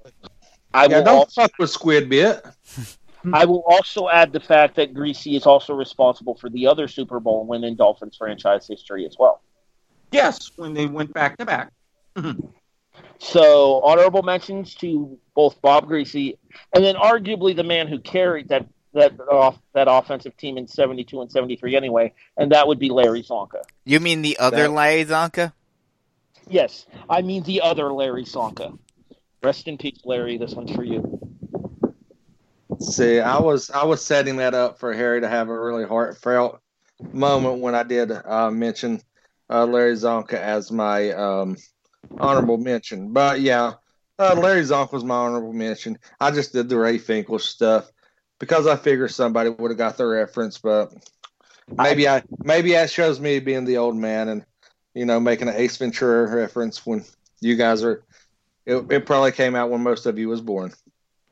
I Yeah, will, don't also, fuck with Squid Bit. I will also add the fact that Griese is also responsible for the other Super Bowl win in Dolphins franchise history as well. Yes, when they went back to back. So honorable mentions to both Bob Griese and then arguably the man who carried that that off that offensive team in seventy two and seventy three anyway, and that would be Larry Csonka. You mean the other That- Larry Csonka? Yes, I mean the other Larry Csonka. Rest in peace, Larry. This one's for you. See, I was I was setting that up for Harry to have a really heartfelt moment when I did uh, mention uh, Larry Csonka as my um, honorable mention. But yeah, uh, Larry Csonka was my honorable mention. I just did the Ray Finkel stuff because I figured somebody would have got the reference, but maybe I maybe that shows me being the old man and you know making an Ace Ventura reference when you guys are. It, it probably came out when most of you was born.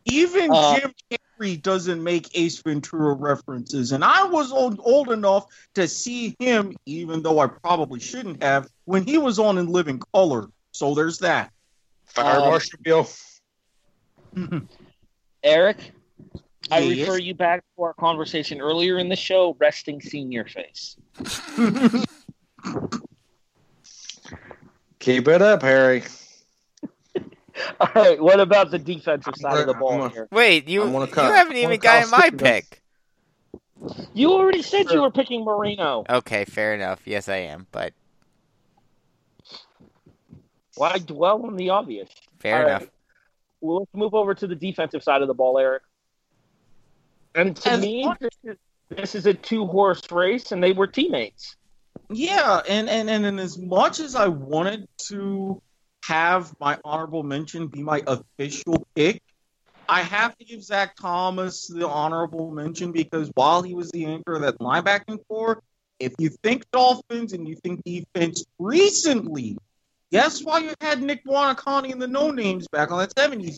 Even Uh, Jim Carrey doesn't make Ace Ventura references, and I was old, old enough to see him, even though I probably shouldn't have, when he was on In Living Color. So there's that. Fire Um, Marshal Bill. Eric, I Yes. refer you back to our conversation earlier in the show, resting senior face. Keep it up, Harry. All right, what about the defensive side of the ball gonna- here? Wait, you I'm gonna you haven't even gotten my pick. You already said you were picking Marino. Okay, fair enough. Yes, I am, but Why dwell on the obvious? fair All enough. right. Well, let's move over to the defensive side of the ball, Eric. And to As me, much- this is, this is a two horse race, and they were teammates. Yeah, and, and, and, and as much as I wanted to have my honorable mention be my official pick, I have to give Zach Thomas the honorable mention because while he was the anchor of that linebacking core, if you think Dolphins and you think defense recently, guess why you had Nick Buoniconti and the No Names back on that 70s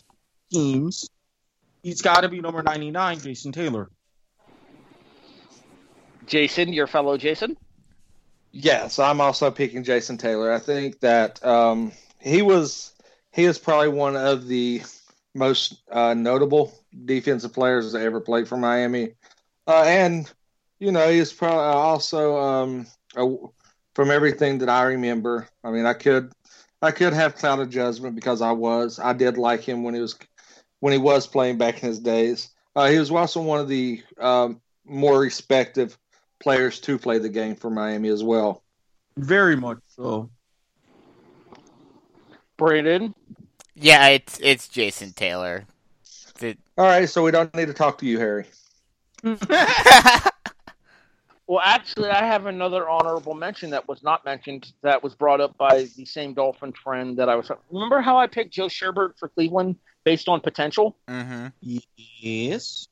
teams? He's got to be number 99, Jason Taylor. Jason, your fellow Jason. Yes, I'm also picking Jason Taylor. I think that um, he was he is probably one of the most uh, notable defensive players that ever played for Miami, uh, and you know he's probably also um, a, from everything that I remember. I mean, I could I could have clouded judgment because I was I did like him when he was when he was playing back in his days. Uh, he was also one of the um, more respective players to play the game for Miami as well. Very much so. Brandon. Yeah, it's it's Jason Taylor. The- All right, so we don't need to talk to you, Harry. Well, actually, I have another honorable mention that was not mentioned that was brought up by the same Dolphin friend that I was. Remember how I picked Joe Schobert for Cleveland based on potential? mhm. Yes.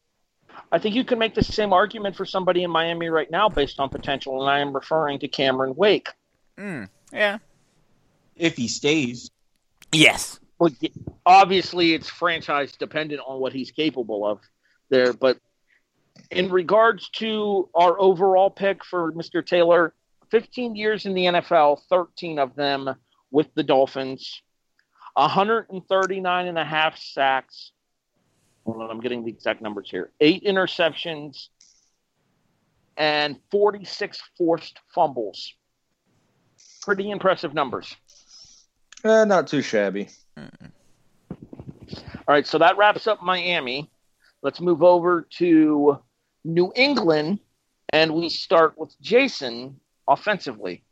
I think you can make the same argument for somebody in Miami right now based on potential, and I am referring to Cameron Wake. Mm, yeah. If he stays. Yes. Well, obviously, it's franchise dependent on what he's capable of there, but in regards to our overall pick for Mr. Taylor, 15 years in the NFL, 13 of them with the Dolphins, 139 and a half sacks. Hold on, I'm getting the exact numbers here. Eight interceptions and 46 forced fumbles. Pretty impressive numbers. Uh, not too shabby. All right, so that wraps up Miami. Let's move over to New England, and we start with Jason offensively.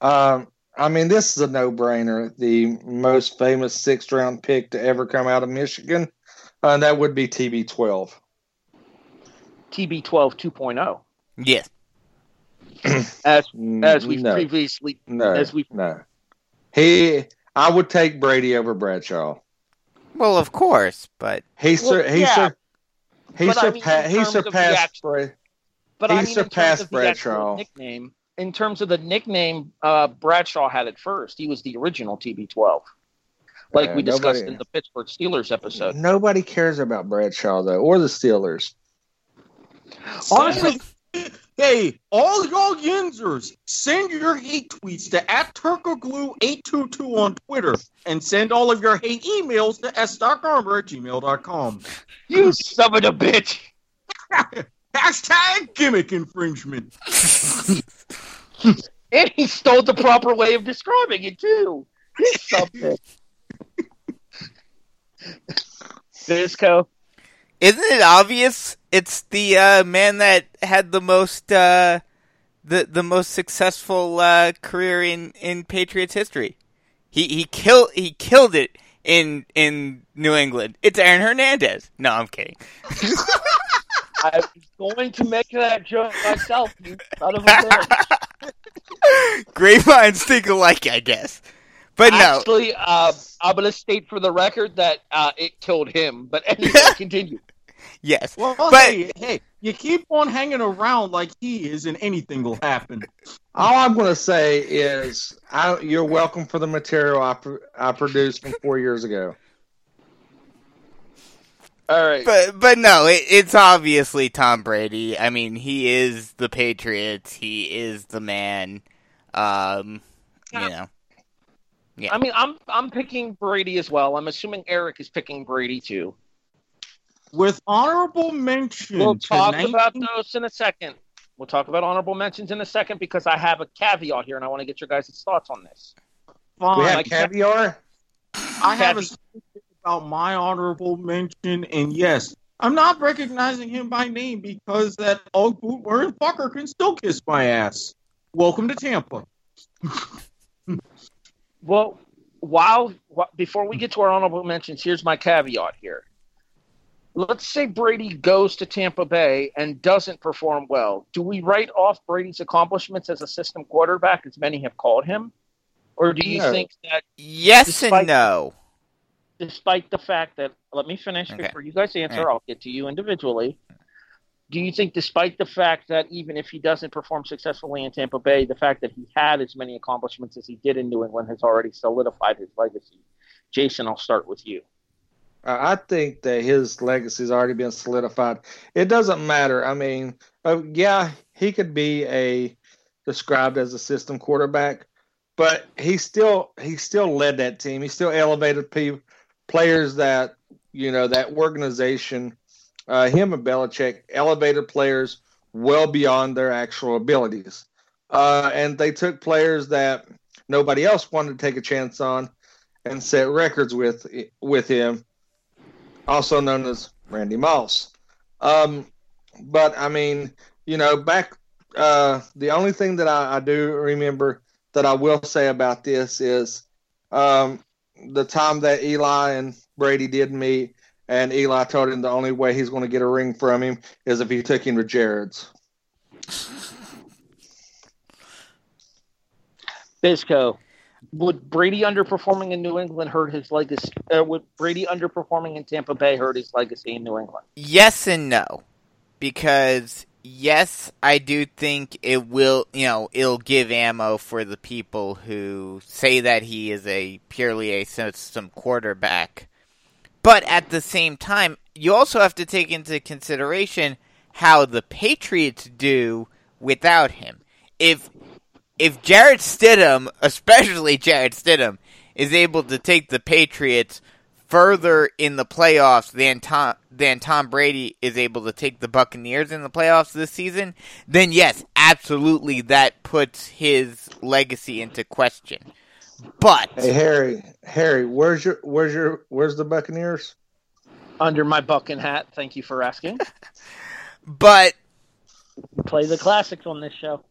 Um, I mean, this is a no-brainer. The most famous sixth-round pick to ever come out of Michigan, uh, and that would be TB12. TB12 2.0. Yes. As as we've no, previously no, as we- no. He, I would take Brady over Bradshaw. Well, of course, but He sur- Well, he yeah, sur- he, but I mean, he terms of the surpassed actual- Bra- but He I mean in terms surpassed of the Bradshaw. nickname. In terms of the nickname, uh, Bradshaw had it first. He was the original TB12. like Yeah, we discussed nobody- in the Pittsburgh Steelers episode. Nobody cares about Bradshaw though, or the Steelers. Honestly, hey, all y'all Yinzers, send your hate tweets to at Turkoglu822 on Twitter and send all of your hate emails to s.garmer at gmail.com. You son of a bitch! Hashtag gimmick infringement. And he stole the proper way of describing it too. You son of a bitch. Bisco. Isn't it obvious? It's the uh, man that had the most uh, the the most successful uh, career in, in Patriots history. He he killed he killed it in in New England. It's Aaron Hernandez. No, I'm kidding. I was going to make that joke myself, you son of a bitch. Great minds think alike, I guess. But no, Actually, uh, I'm going to state for the record that uh, it killed him. But anyway, continue. yes. Well, But- hey, hey, you keep on hanging around like he is, and anything will happen. All I'm going to say is, I, you're welcome for the material I, pr- I produced from four years ago. All right. But but no, it, it's obviously Tom Brady. I mean, he is the Patriots. He is the man. Um, you know. I mean, I'm I'm picking Brady as well. I'm assuming Eric is picking Brady too. With honorable mention We'll talk 19 about those in a second. We'll talk about honorable mentions in a second because I have a caveat here and I want to get your guys' thoughts on this. fine. We have like- caviar. I have a about my honorable mention, and yes, I'm not recognizing him by name because that old boot wearing fucker can still kiss my ass. Welcome to Tampa. Well, while wh- before we get to our honorable mentions, here's my caveat here. Let's say Brady goes to Tampa Bay and doesn't perform well. Do we write off Brady's accomplishments as a system quarterback, as many have called him? Or do you No. think that Yes Despite- and no. despite the fact that let me finish Okay. before you guys answer, Yeah. I'll get to you individually. Do you think, despite the fact that even if he doesn't perform successfully in Tampa Bay, the fact that he had as many accomplishments as he did in New England has already solidified his legacy? Jason, I'll start with you. I think that his legacy's already been solidified. It doesn't matter. I mean, uh, yeah, he could be a described as a system quarterback, but he still he still led that team. He still elevated pe- players that you know that organization. Uh, him and Belichick elevated players well beyond their actual abilities, uh, and they took players that nobody else wanted to take a chance on and set records with with him also known as Randy Moss. Um, but I mean, you know, back uh, the only thing that I, I do remember that I will say about this is um, the time that Eli and Brady did meet, and Eli told him the only way he's going to get a ring from him is if he took him to Jared's. Bisco, would Brady underperforming in New England hurt his legacy? Uh, would Brady underperforming in Tampa Bay hurt his legacy in New England? Yes and no. Because yes, I do think it will, you know, it'll give ammo for the people who say that he is a purely a system quarterback. But at the same time, you also have to take into consideration how the Patriots do without him. If if Jarrett Stidham, especially Jarrett Stidham, is able to take the Patriots further in the playoffs than Tom than Tom Brady is able to take the Buccaneers in the playoffs this season, then yes, absolutely that puts his legacy into question. But Hey Harry, Harry, where's your where's your where's the Buccaneers? Under my bucking hat, thank you for asking. but We play the classics on this show.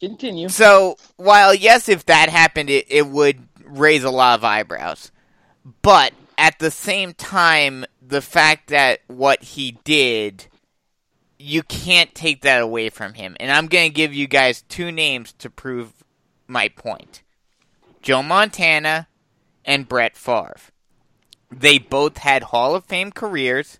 Continue. So, while yes, if that happened, it, it would raise a lot of eyebrows. But at the same time, the fact that what he did, you can't take that away from him. And I'm going to give you guys two names to prove my point Joe Montana and Brett Favre. They both had Hall of Fame careers,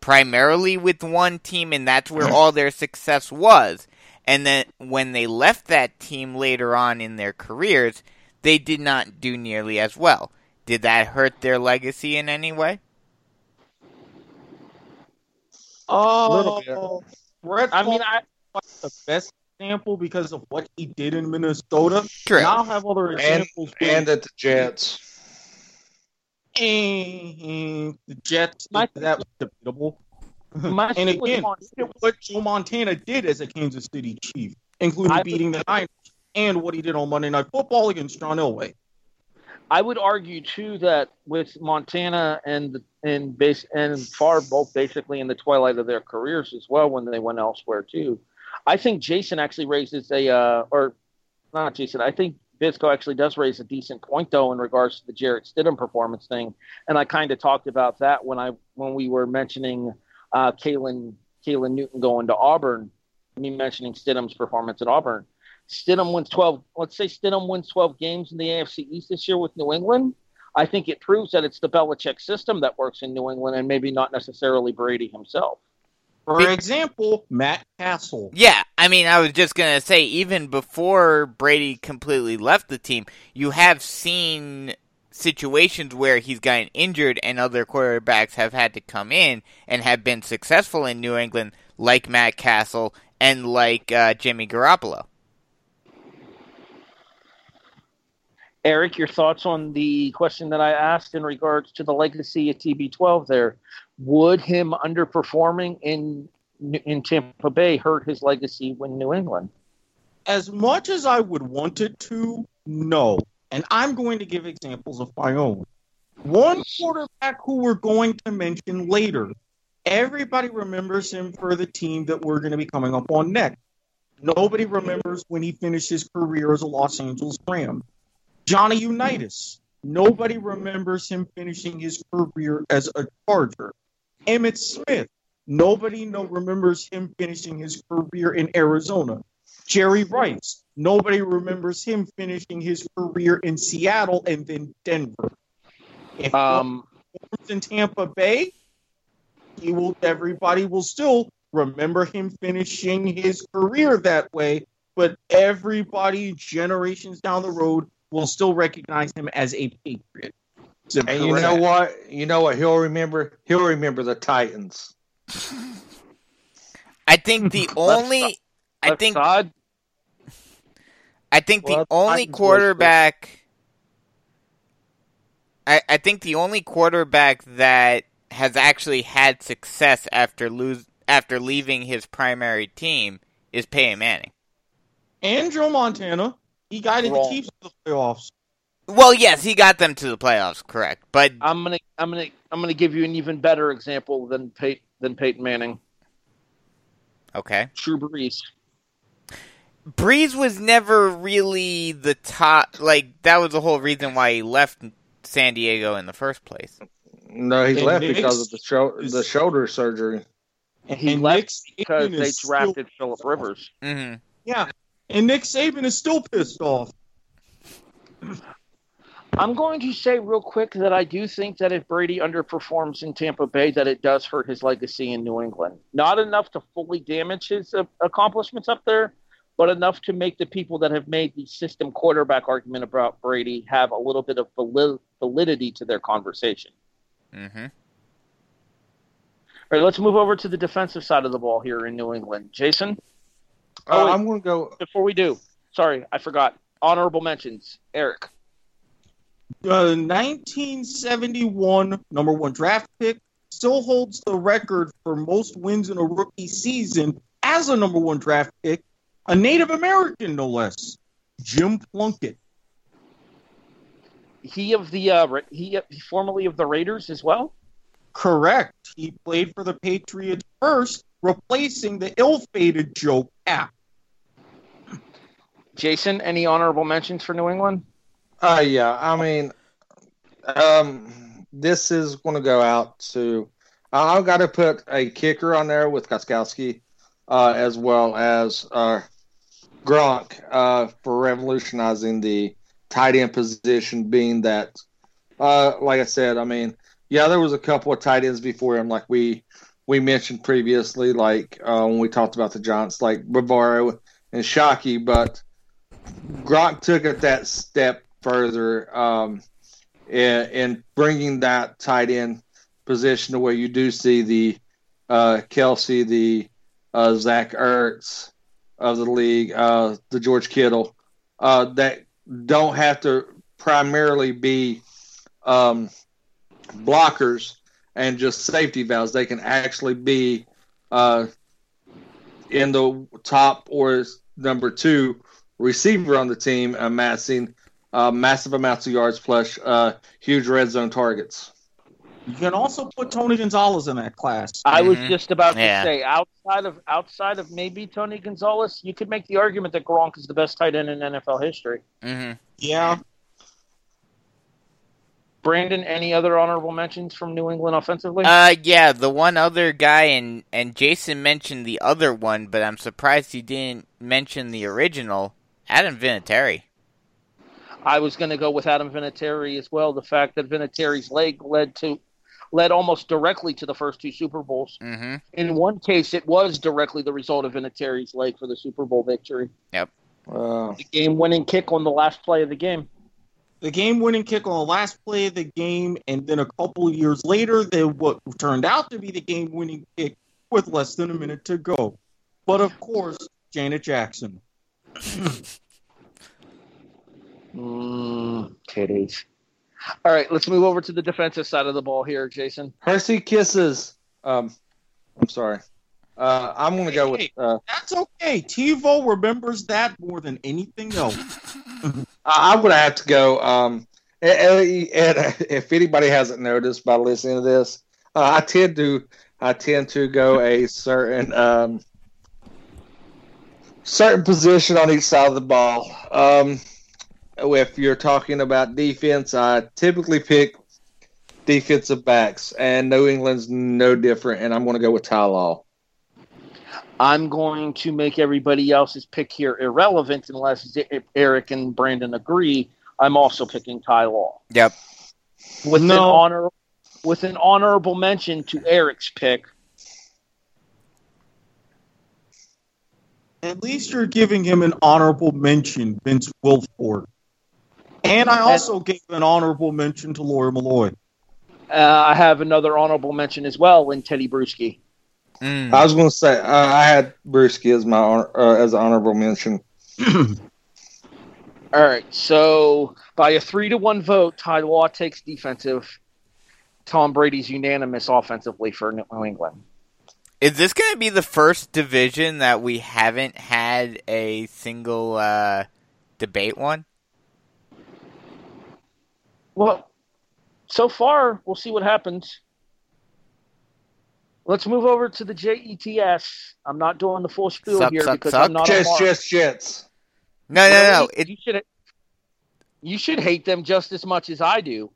primarily with one team, and that's where mm-hmm. all their success was. And then when they left that team later on in their careers, they did not do nearly as well. did that hurt their legacy in any way? Oh, Little Brett I mean, I, the best example because of what he did in Minnesota. True. And I'll have other examples. where- and at the Jets. Eh, the Jets. My- that was debatable. my and again, Montana- what Joe Montana did as a Kansas City Chief, including I- beating the Niners, and what he did on Monday Night Football against John Elway. I would argue too that with Montana and and base and Favre both basically in the twilight of their careers as well when they went elsewhere too. I think Jason actually raises a uh, or not Jason. I think Bisco actually does raise a decent point though in regards to the Jarrett Stidham performance thing, and I kind of talked about that when I when we were mentioning uh, Caylin Caylin Newton going to Auburn. Me mentioning Stidham's performance at Auburn. Stidham wins 12. Let's say Stidham wins 12 games in the AFC East this year with New England. I think it proves that it's the Belichick system that works in New England and maybe not necessarily Brady himself. For example, Matt Cassel. Yeah, I mean, I was just gonna say, even before Brady completely left the team, you have seen situations where he's gotten injured and other quarterbacks have had to come in and have been successful in New England, like Matt Cassel and like uh, Jimmy Garoppolo. Erik, your thoughts on the question that I asked in regards to the legacy of TB12 there? Would him underperforming in in Tampa Bay hurt his legacy when New England? As much as I would want it to, no. And I'm going to give examples of my own. One quarterback who we're going to mention later. Everybody remembers him for the team that we're going to be coming up on next. Nobody remembers when he finished his career as a Los Angeles Ram. Johnny Unitas. Nobody remembers him finishing his career as a Charger. Emmitt Smith. Nobody no remembers him finishing his career in Arizona. Jerry Rice. Nobody remembers him finishing his career in Seattle and then Denver. If Um, he in Tampa Bay, he will. Everybody will still remember him finishing his career that way. But everybody, generations down the road, will still recognize him as a Patriot. And you know what? You know what he'll remember? He'll remember the Titans. I think the only, I left think, side, I think Well, the only Titans quarterback. I, I think the only quarterback that has actually had success after lose after leaving his primary team is Peyton Manning. and Joe Montana, he guided Wrong. the Chiefs to the playoffs. Well, yes, he got them to the playoffs, correct. But I'm gonna I'm gonna I'm gonna give you an even better example than Pey- than Peyton Manning. okay, Drew Brees. Breeze was never really the top. Like that was the whole reason why he left San Diego in the first place. No, he And left Knicks because of the sho- the shoulder surgery. And, He and left Nick Saban because they drafted Philip Rivers. hmm Yeah, and Nick Saban is still pissed off. I'm going to say real quick that I do think that if Brady underperforms in Tampa Bay, that it does hurt his legacy in New England. Not enough to fully damage his uh, accomplishments up there, but enough to make the people that have made the system quarterback argument about Brady have a little bit of vali- validity to their conversation. Mm-hmm. All right, let's move over to the defensive side of the ball here in New England. Jason, Uh, Oh, wait. I'm going to go. before we do, sorry, I forgot. Honorable mentions. Erik. The 1971 number one draft pick still holds the record for most wins in a rookie season as a number one draft pick, a Native American no less, Jim Plunkett. He of the uh, he formerly of the Raiders as well. Correct. He played for the Patriots first, replacing the ill-fated Joe Kapp. Jason, any honorable mentions for New England? Uh, yeah, I mean, um, this is going to go out to. I've got to put a kicker on there with Gostkowski, uh, as well as uh, Gronk uh, for revolutionizing the tight end position. Being that, uh, like I said, I mean, yeah, there was a couple of tight ends before him, like we we mentioned previously, like uh, when we talked about the Giants, like Bavaro and Shockey, but Gronk took it that step further. Um, in bringing that tight end position to where you do see the uh, Kelce, the uh, Zach Ertz of the league, uh, the George Kittle, uh, that don't have to primarily be um, blockers and just safety valves. They can actually be uh, in the top or number two receiver on the team, amassing uh, massive amounts of yards plus uh, huge red zone targets. You can also put Tony Gonzalez in that class. I was Mhm. just about to say outside of outside of maybe Tony Gonzalez, you could make the argument that Gronk is the best tight end in NFL history. hmm Yeah. Brandon, any other honorable mentions from New England offensively? Uh, yeah, the one other guy, and and Jason mentioned the other one, but I'm surprised he didn't mention the original, Adam Vinatieri. I was going to go with Adam Vinatieri as well. The fact that Vinatieri's leg led to led almost directly to the first two Super Bowls. hmm In one case, it was directly the result of Vinatieri's leg for the Super Bowl victory. Uh, The game-winning kick on the last play of the game. The game winning kick on the last play of the game, and then a couple years later, then what turned out to be the game winning kick with less than a minute to go. But of course, Janet Jackson. Mm, titties. All right, let's move over to the defensive side of the ball here, Jason. Hershey kisses. Um, I'm sorry. Uh, I'm going to go with. Uh, That's okay. TiVo remembers that more than anything else. I- I'm going to have to go. Um, and, and if anybody hasn't noticed by listening to this, uh, I tend to I tend to go a certain um, certain position on each side of the ball. Um, if you're talking about defense, I typically pick defensive backs, and New England's no different. And I'm going to go with Ty Law. I'm going to make everybody else's pick here irrelevant unless Erik and Brandon agree. I'm also picking Ty Law. Yep. With an honor with an honorable mention to Erik's pick. At least you're giving him an honorable mention, Vince Wilfork. And I also gave an honorable mention to Lawyer Milloy. Uh, I have another honorable mention as well in Tedy Bruschi. Mm. I was going to say uh, I had Brewski as my uh, as honorable mention. All right, so by a three to one vote, Ty Law takes defensive. Tom Brady's unanimous offensively for New England. Is this going to be the first division that we haven't had a single uh, debate one? Well, so far, we'll see what happens. Let's move over to the JETS. I'm not doing the full spiel Suck, here suck, because suck. I'm not a Jets, mark. Jets, Jets. No, no, no. It, you should you should hate them just as much as I do.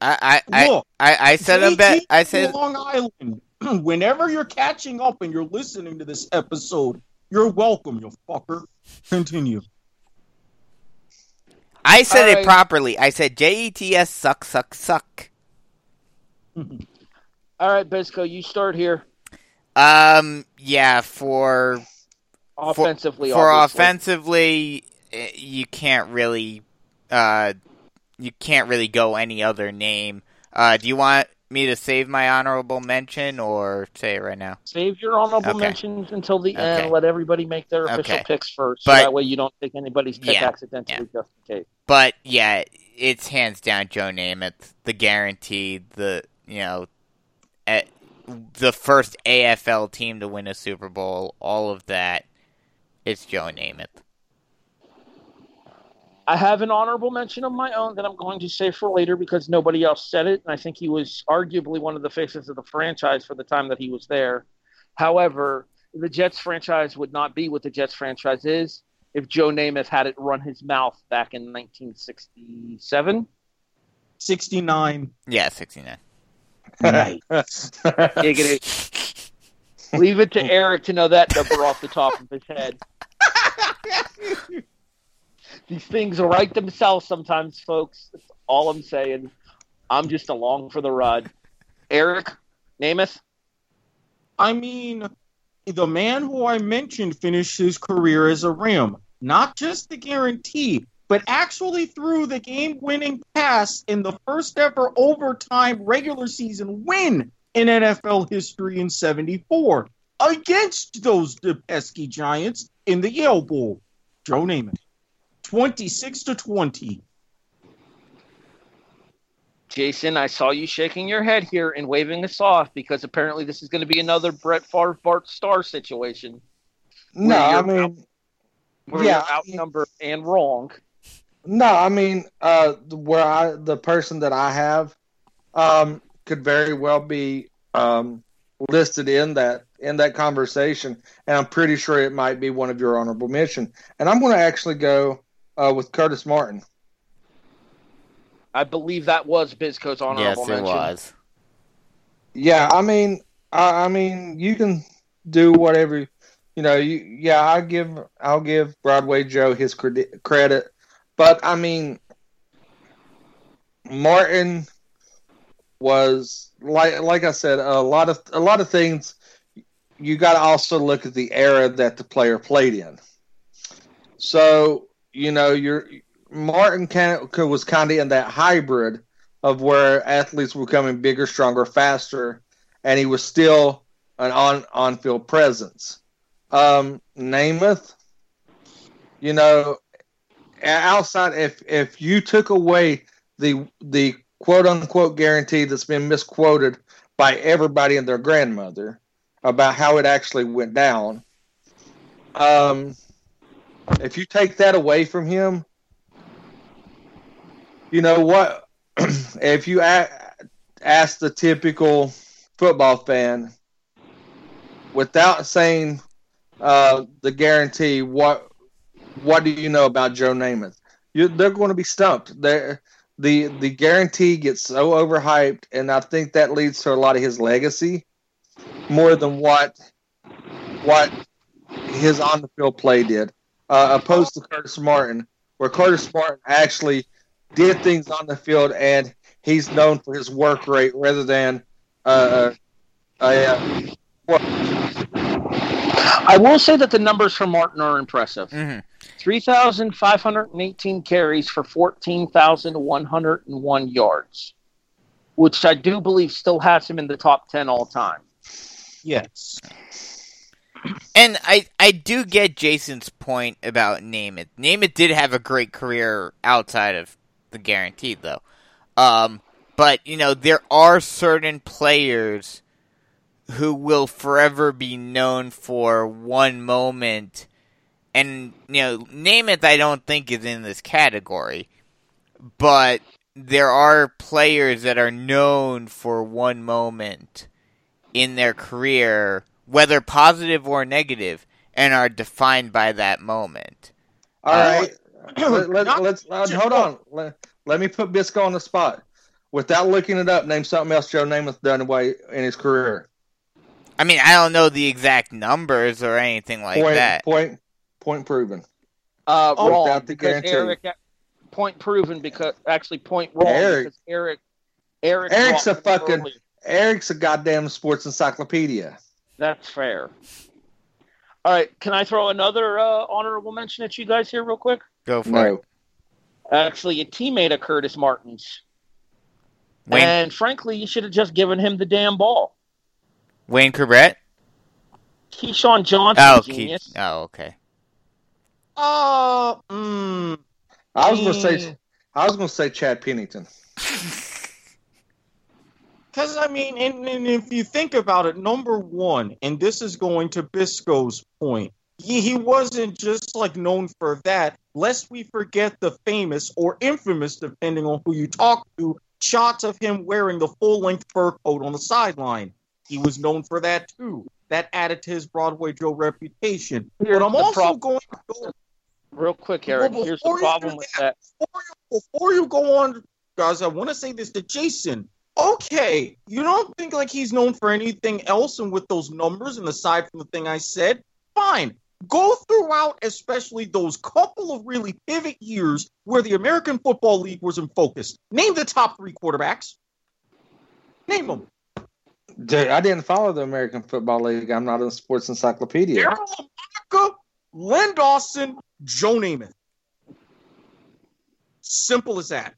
I, I, I, Look, I, I said them bet. I said Long Island. Whenever you're catching up and you're listening to this episode, you're welcome, you fucker. Continue. I said All it right. properly. I said J E T S suck suck suck. All right, Bisco, you start here Um, yeah, for offensively. for obviously. offensively, eh, you can't really, uh, you can't really go any other name. Uh, do you want me to save my honorable mention or say it right now? Save your honorable Okay. mentions until the Okay. end. Let everybody make their official Okay. picks first, so But- that way you don't take anybody's pick Yeah, accidentally, just in case. But yeah, it's hands down Joe Namath, the guaranteed, the you know, eh, the first AFL team to win a Super Bowl. All of that, it's Joe Namath. I have an honorable mention of my own that I'm going to save for later because nobody else said it, and I think he was arguably one of the faces of the franchise for the time that he was there. However, the Jets franchise would not be what the Jets franchise is if Joe Namath had it run his mouth back in 1967. 69. Yeah, sixty nine. Giggity. Leave it to Erik to know that number off the top of his head. These things write themselves sometimes, folks. That's all I'm saying. I'm just along for the ride. Erik, Namath, I mean, the man who I mentioned finished his career as a Ram. Not just the guarantee, but actually threw the game winning pass in the first ever overtime regular season win in NFL history in 74 against those pesky Giants in the Yale Bowl. Joe Namath. 26 to 20. Jason, I saw you shaking your head here and waving us off because apparently this is going to be another Brett Favre Bart Starr situation. No, I you're mean, Where Yeah, you're outnumbered and wrong. no, I mean, uh, where I the person that I have, um, could very well be um listed in that in that conversation, and I'm pretty sure it might be one of your honorable mention. And I'm going to actually go uh, with Curtis Martin. I believe that was Bisco's honorable Yes, honorable it was. Yeah, I mean, I, I mean, you can do whatever, you know. You, yeah, I give, I'll give Broadway Joe his credi- credit, but I mean, Martin was like, like I said, a lot of a lot of things. You got to also look at the era that the player played in. So you know, you're Martin kind was kind of in that hybrid of where athletes were becoming bigger, stronger, faster, and he was still an on on field presence. Um, Namath, you know, outside if if you took away the the quote unquote guarantee that's been misquoted by everybody and their grandmother about how it actually went down. Um, if you take that away from him, you know what? if you ask the typical football fan without saying uh, the guarantee, what what do you know about Joe Namath? You, they're going to be stumped. They're, the the guarantee gets so overhyped, and I think that leads to a lot of his legacy more than what what his on the field play did, uh, opposed to Curtis Martin, where Curtis Martin actually did things on the field, and he's known for his work rate rather than uh, a, a, I will say that the numbers for Martin are impressive. hmm 3,518 carries for 14,101 yards, which I do believe still has him in the top 10 all time. Yes. And I, I do get Jason's point about Namath. Namath did have a great career outside of the guaranteed though. Um, but you know there are certain players who will forever be known for one moment, and you know Namath I don't think is in this category, but there are players that are known for one moment in their career, whether positive or negative, and are defined by that moment. All right. let, let, let's uh, hold on. Let, let me put Bisco on the spot. Without looking it up, name something else Joe Namath done away in his career. I mean, I don't know the exact numbers or anything like point, that. point, point proven. Uh, Oh, wrong. without the because guarantee. Erik, point proven because actually point wrong Erik. because Erik. Erik Erik's a fucking- earlier. Erik's a goddamn sports encyclopedia. That's fair. All right, can I throw another uh, honorable mention at you guys here, real quick? Go for No. it. Actually, a teammate of Curtis Martin's, Wayne, and frankly, you should have just given him the damn ball. Wayne Chrebet? Keyshawn Johnson, Oh, Keith. genius. Oh, okay. Uh, mm, I was gonna say Mm. I was gonna say Chad Pennington. Because, I mean, and, and if you think about it, number one, and this is going to Bisco's point, he, he wasn't just like known for that, lest we forget the famous or infamous, depending on who you talk to, shots of him wearing the full length fur coat on the sideline. He was known for that too. That added to his Broadway Joe reputation. Here's but I'm also going to go Real quick, Erik. Well, Here's the you problem with that- that. before you, before you go on, guys, I want to say this to Jason. Okay, you don't think like he's known for anything else, and with those numbers, and aside from the thing I said, fine. Go throughout, especially those couple of really pivot years where the American Football League was in focus. Name the top three quarterbacks. Name them. Dude, I didn't follow the American Football League. I'm not a sports encyclopedia. Daryle Lamonica, Len Dawson, Joe Namath. Simple as that.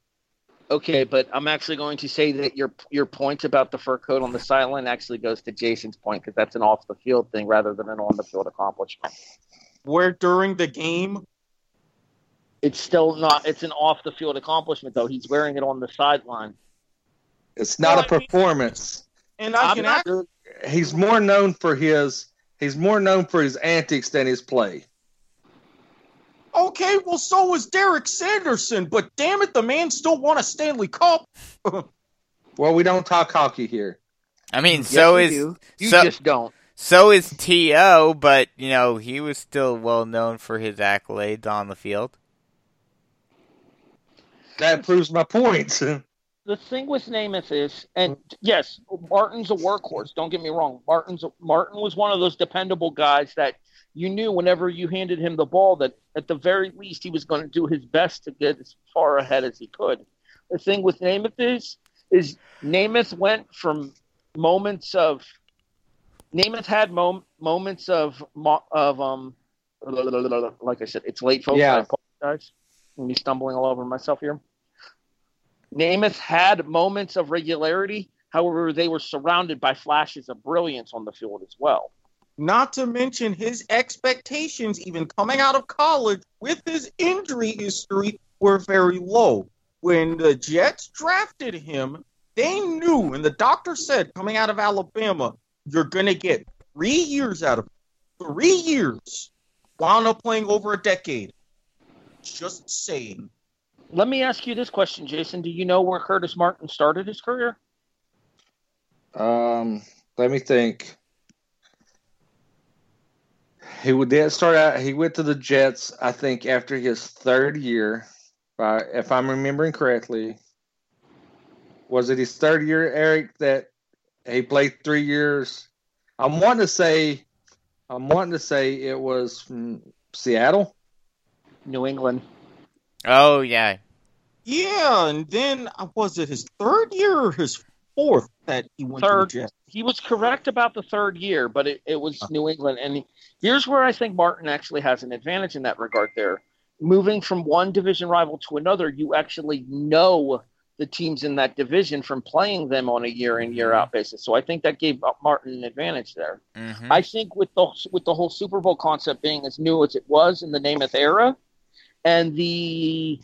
Okay, but I'm actually going to say that your your point about the fur coat on the sideline actually goes to Jason's point because that's an off the field thing rather than an on the field accomplishment. Where during the game, It's still not. It's an off the field accomplishment though. He's wearing it on the sideline. It's not Well, a I mean- performance. and I I'm can not- actually, He's more known for his he's more known for his antics than his play. Okay, well, so was Derek Sanderson, but damn it, the man still won a Stanley Cup. Well, we don't talk hockey here. I mean, Yes, so is do. you so- just don't. so is To, but you know he was still well known for his accolades on the field. That proves my point. The thing with Namath is, and yes, Martin's a workhorse. Don't get me wrong. Martin's Martin was one of those dependable guys that you knew whenever you handed him the ball that at the very least he was going to do his best to get as far ahead as he could. The thing with Namath is, is Namath went from moments of Namath had mom, moments of of um like I said, it's late, folks. Yeah. I apologize. I'm me stumbling all over myself here. Namath had moments of regularity. However, they were surrounded by flashes of brilliance on the field as well. Not to mention his expectations, even coming out of college with his injury history, were very low. When the Jets drafted him, they knew, and the doctor said coming out of Alabama, you're going to get three years out of him. Three years. Wound up playing over a decade. Just saying. Let me ask you this question, Jason. Do you know where Curtis Martin started his career? Um, let me think. He would did start out. He went to the Jets. I think after his third year, if, I, if I'm remembering correctly. Was it his third year, Erik? That he played three years. I'm wanting to say, I'm wanting to say it was from Seattle. New England. Oh yeah, Yeah, and then uh, was it his third year or his fourth that he went Third. to the Jets? He was correct about the third year, but it, it was New England. And here's where I think Martin actually has an advantage in that regard there. Moving from one division rival to another, you actually know the teams in that division from playing them on a year in, year out basis. So I think that gave Martin an advantage there. hmm I think with the with the whole Super Bowl concept being as new as it was in the Namath era, and the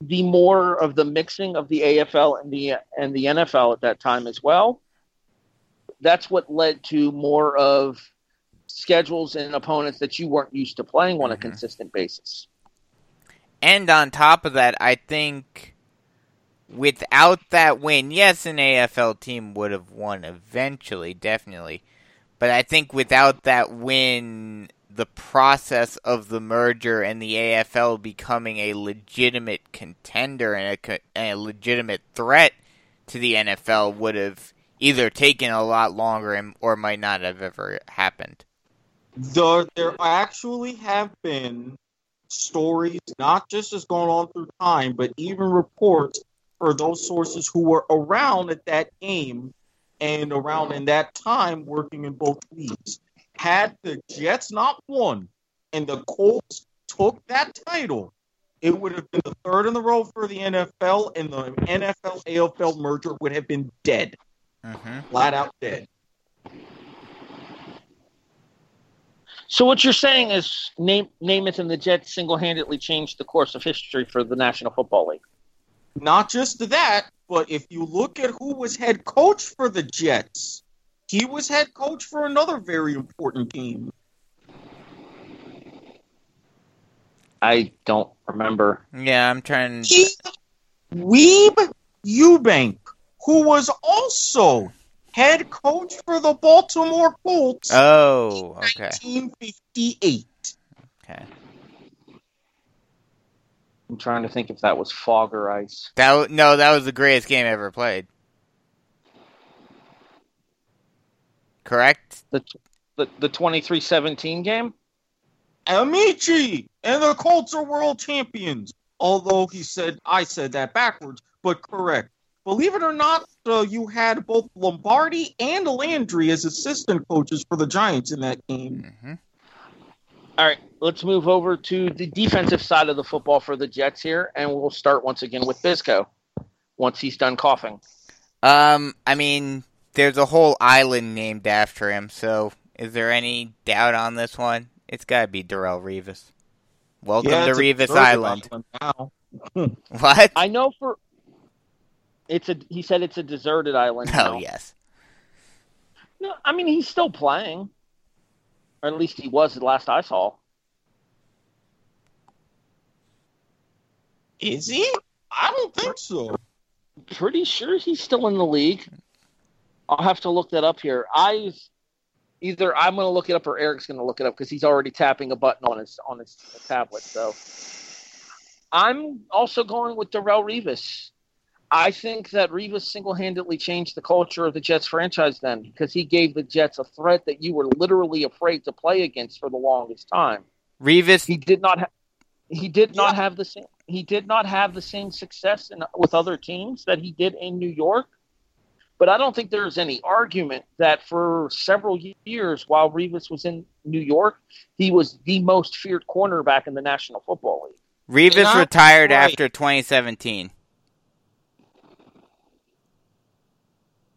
the more of the mixing of the AFL and the and the NFL at that time as well, that's what led to more of schedules and opponents that you weren't used to playing on a Mhm. consistent basis. And on top of that, I think without that win, yes, an AFL team would have won eventually, definitely. But I think without that win, the process of the merger and the AFL becoming a legitimate contender and a, and a legitimate threat to the NFL would have either taken a lot longer and, or might not have ever happened. The, there actually have been stories, not just as going on through time, but even reports for those sources who were around at that game and around in that time working in both leagues. Had the Jets not won and the Colts took that title, it would have been the third in the row for the NFL, and the NFL AFL merger would have been dead, hmm flat out dead. So what you're saying is name Namath and the Jets single handedly changed the course of history for the National Football League. Not just that, but if you look at who was head coach for the Jets, he was head coach for another very important game. I don't remember. Yeah, I'm trying. Keith Weeb Ewbank, who was also head coach for the Baltimore Colts Oh, okay. in 1958. Okay. I'm trying to think if that was fog or ice. That no, that was the greatest game ever played. Correct? The the, the 23-17 game? Ameche and the Colts are world champions. Although he said I said that backwards, but correct. Believe it or not, uh, you had both Lombardi and Landry as assistant coaches for the Giants in that game. hmm All right, let's move over to the defensive side of the football for the Jets here, and we'll start once again with Bisco once he's done coughing. Um, I mean, there's a whole island named after him, so is there any doubt on this one? It's got to be Darrelle Revis. Welcome Yeah, to it's a Revis deserted Island. What? I know for it's a he said it's a deserted island. Oh now. yes. No, I mean he's still playing, or at least he was the last I saw. Is he? I don't think so. Pretty sure he's still in the league. I'll have to look that up here. I either I'm going to look it up or Erik's going to look it up because he's already tapping a button on his on his tablet. So I'm also going with Darrelle Revis. I think that Revis single-handedly changed the culture of the Jets franchise then because he gave the Jets a threat that you were literally afraid to play against for the longest time. Revis. He did not ha- he did not Yeah. have the same he did not have the same success in, with other teams that he did in New York. But I don't think there's any argument that for several years while Revis was in New York, he was the most feared cornerback in the National Football League. Revis Not retired quite. after 2017.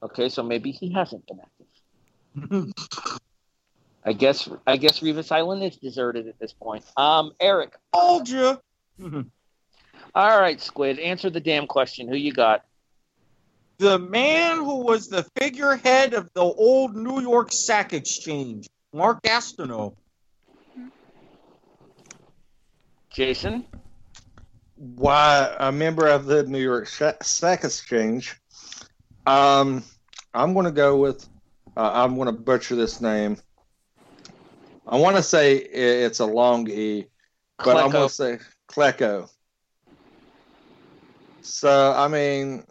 Okay, so maybe he hasn't been active. I guess I guess Revis Island is deserted at this point. Um, Erik. Told you. All right, Squid. Answer the damn question. Who you got? The man who was the figurehead of the old New York Sack Exchange, Mark Gastineau. Jason. Why a member of the New York Sha- Sack Exchange? Um, I'm going to go with. Uh, I'm going to butcher this name. I want to say it's a long E, but I'm going to say Klecko. So I mean,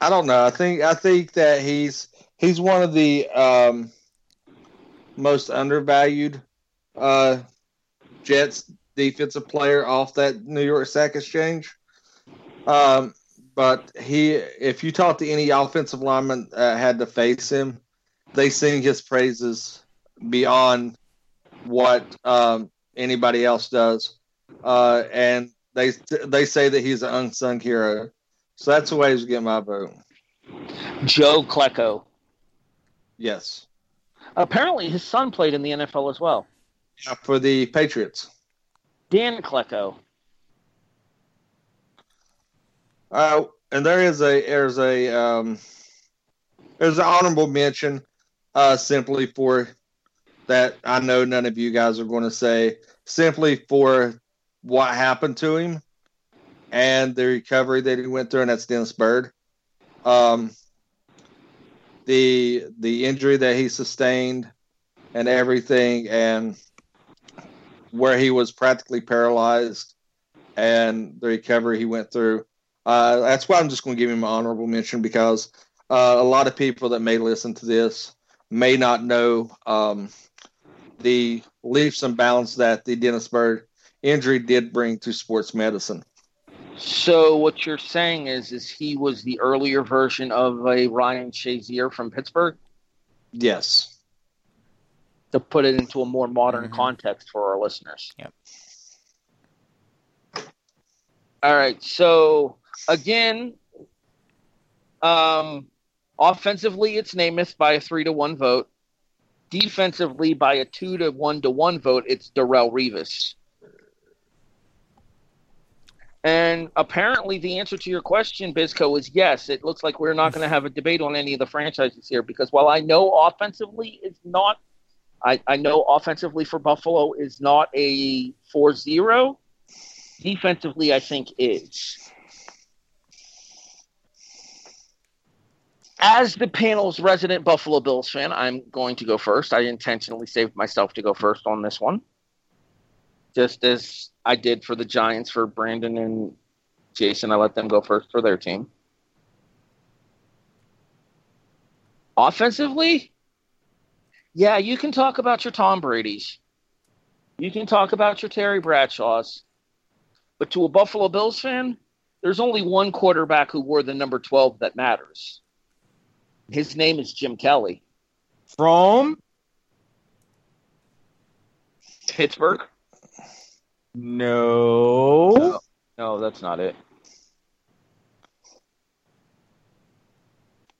I don't know. I think I think that he's he's one of the um, most undervalued uh, Jets defensive player off that New York Sack Exchange. Um, but he, if you talk to any offensive lineman uh, had to face him, they sing his praises beyond what um, anybody else does, uh, and they they say that he's an unsung hero. So that's the way he's getting my vote. Joe Klecko. Yes, Apparently, his son played in the NFL as well. Yeah, for the Patriots. Dan Klecko. Uh, and there is a there's a um, there's an honorable mention uh, simply for that. I know none of you guys are going to say simply for what happened to him and the recovery that he went through, and that's Dennis Byrd. Um, the the injury that he sustained and everything, and where he was practically paralyzed, and the recovery he went through. Uh, that's why I'm just going to give him an honorable mention because uh, a lot of people that may listen to this may not know um, the leaps and bounds that the Dennis Byrd injury did bring to sports medicine. So what you're saying is, is he was the earlier version of a Ryan Shazier from Pittsburgh Yes. to put it into a more modern Mhm. context for our listeners. Yep. All right. So again, um, offensively, it's Namath by a three to one vote. Defensively, by a two to one to one vote, it's Darrelle Revis. And apparently, the answer to your question, Bisco, is yes. It looks like we're not going to have a debate on any of the franchises here because while I know offensively is not, I, I know offensively for Buffalo is not a 4 0. Defensively, I think is. As the panel's resident Buffalo Bills fan, I'm going to go first. I intentionally saved myself to go first on this one, just as I did for the Giants for Brandon and Jason. I let them go first for their team. Offensively, yeah, you can talk about your Tom Brady's. You can talk about your Terry Bradshaw's. But to a Buffalo Bills fan, there's only one quarterback who wore the number 12 that matters. His name is Jim Kelly. From Pittsburgh? No. No, that's not it.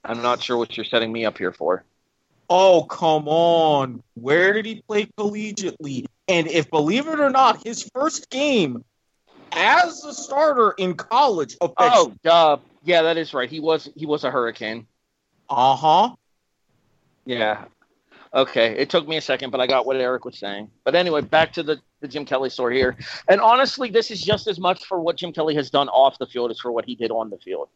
I'm not sure what you're setting me up here for. Oh, come on. Where did he play collegiately? And if, believe it or not, his first game as a starter in college. Oh, duh. Yeah, that is right. He was he was a hurricane. Uh huh. Yeah. Okay. It took me a second, but I got what Erik was saying. But anyway, back to the, the Jim Kelly story here. And honestly, this is just as much for what Jim Kelly has done off the field as for what he did on the field.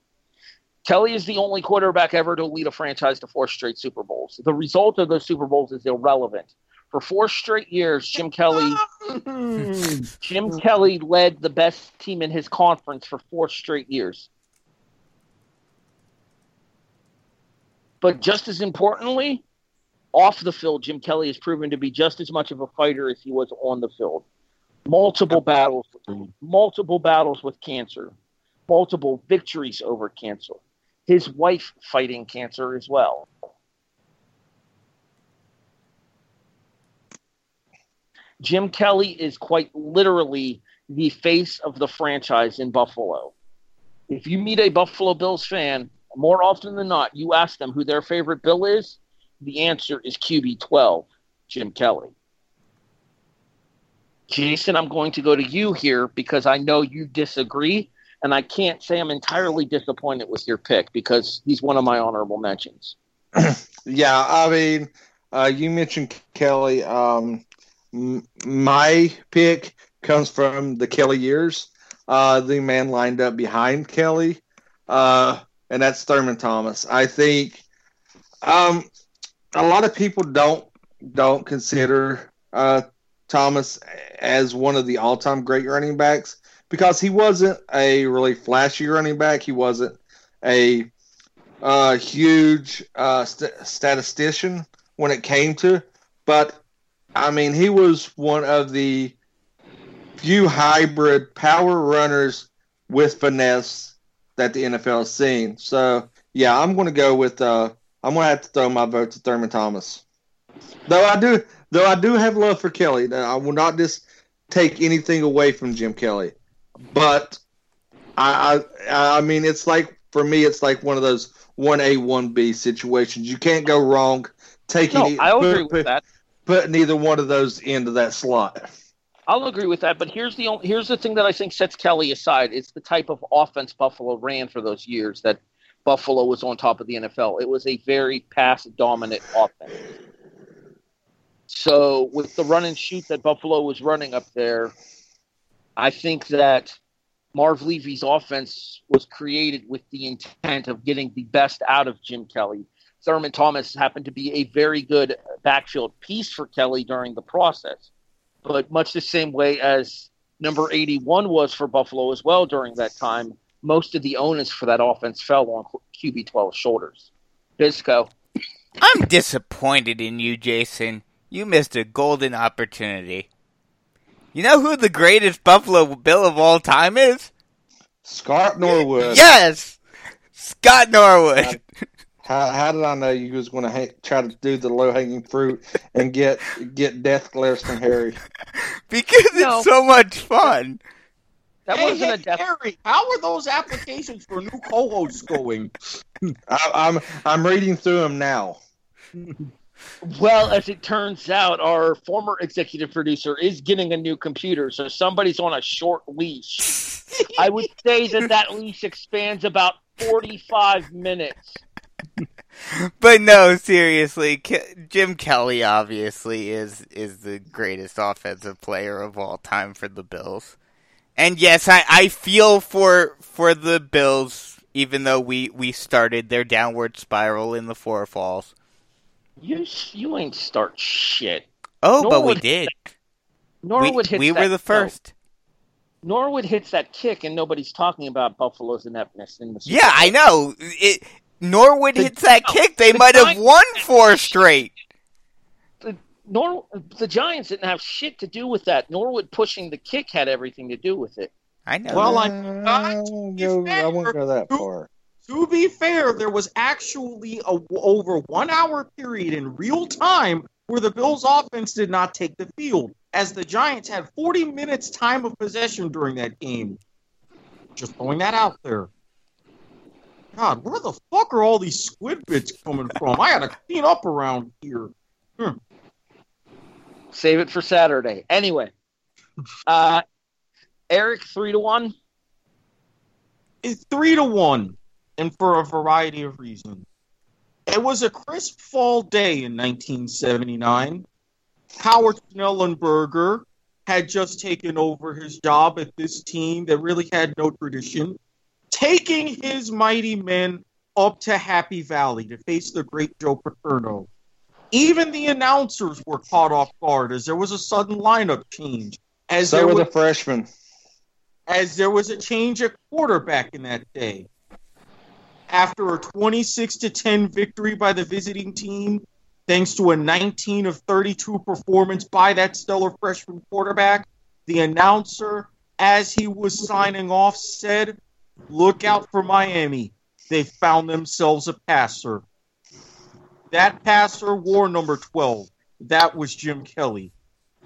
Kelly is the only quarterback ever to lead a franchise to four straight Super Bowls. The result of those Super Bowls is irrelevant. For four straight years, Jim Kelly Jim Kelly led the best team in his conference for four straight years. But just as importantly, off the field, Jim Kelly has proven to be just as much of a fighter as he was on the field. Multiple battles, multiple battles with cancer, multiple victories over cancer. His wife fighting cancer as well. Jim Kelly is quite literally the face of the franchise in Buffalo. If you meet a Buffalo Bills fan, more often than not, you ask them who their favorite Bill is, the answer is QB12, Jim Kelly. Jason, I'm going to go to you here because I know you disagree, and I can't say I'm entirely disappointed with your pick because he's one of my honorable mentions. Yeah, I mean, uh, you mentioned Kelly. Um, m- my pick comes from the Kelly years. Uh, the man lined up behind Kelly, uh, and that's Thurman Thomas. I think um, a lot of people don't don't consider uh, Thomas as one of the all time great running backs because he wasn't a really flashy running back. He wasn't a uh, huge uh, st- statistician when it came to, but I mean, he was one of the few hybrid power runners with finesse that the NFL has seen. So, yeah, I'm going to go with. Uh, I'm going to have to throw my vote to Thurman Thomas. Though I do, though I do have love for Kelly. I will not just take anything away from Jim Kelly, but I, I, I mean, it's like for me, it's like one of those one A one B situations. You can't go wrong taking. No, put- agree with that. Put neither one of those into that slot. I'll agree with that, but here's the only, here's the thing that I think sets Kelly aside. It's the type of offense Buffalo ran for those years that Buffalo was on top of the NFL. It was a very pass dominant offense. So with the run and shoot that Buffalo was running up there, I think that Marv Levy's offense was created with the intent of getting the best out of Jim Kelly. Thurman Thomas happened to be a very good backfield piece for Kelly during the process but much the same way as number 81 was for Buffalo as well during that time, most of the onus for that offense fell on QB12's shoulders. Bisco. I'm disappointed in you, Jason. You missed a golden opportunity. You know who the greatest Buffalo Bill of all time is? Scott Norwood. Yes! Scott Norwood. How, how did I know you was going to ha- try to do the low hanging fruit and get get death glares from Harry? because it's so much fun. That hey, wasn't hey, a death. Harry, how are those applications for new co-hosts going? I, I'm I'm reading through them now. Well, as it turns out, our former executive producer is getting a new computer, so somebody's on a short leash. I would say that that leash expands about 45 minutes. But no, seriously, Ke- Jim Kelly obviously is is the greatest offensive player of all time for the Bills. And yes, I, I feel for for the Bills, even though we, we started their downward spiral in the four falls. You you ain't start shit. Oh, but we Norwood- did. We, Norwood hits we that, were the no, first. Norwood hits that kick, and nobody's talking about Buffalo's ineptness in the Yeah, I know. It, Norwood The- hits that no, kick. They the might have won four straight. Nor the Giants didn't have shit to do with that. Norwood pushing the kick had everything to do with it. I know. Well, I- uh, I won't go, I won't go that far. To be fair, there was actually a over one hour period in real time where the Bills' offense did not take the field. as the Giants had 40 minutes time of possession during that game. Just throwing that out there. God, where the fuck are all these squid bits coming from? I gotta clean up around here. Hmm. Save it for Saturday. Anyway, uh, Erik, three to one. It's three to one, and for a variety of reasons. It was a crisp fall day in 1979. Howard Schnellenberger had just taken over his job at this team that really had no tradition, taking his mighty men up to Happy Valley to face the great Joe Paterno. Even the announcers were caught off guard as there was a sudden lineup change. As So there were was, the freshmen. as there was a change at quarterback in that day. After a 26 to 10 victory by the visiting team, thanks to a 19 of 32 performance by that stellar freshman quarterback, the announcer, as he was signing off, said, Look out for Miami. They found themselves a passer. That passer wore number 12. That was Jim Kelly.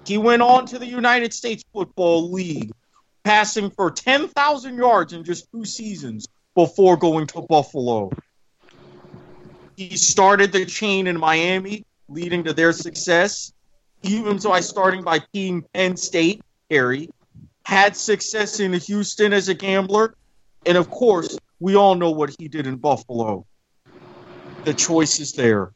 He went on to the United States Football League, passing for 10,000 yards in just two seasons before going to Buffalo. He started the chain in Miami, leading to their success, even by starting by Team Penn State, Harry. Had success in Houston as a gambler, and of course, we all know what he did in Buffalo. The choice is there.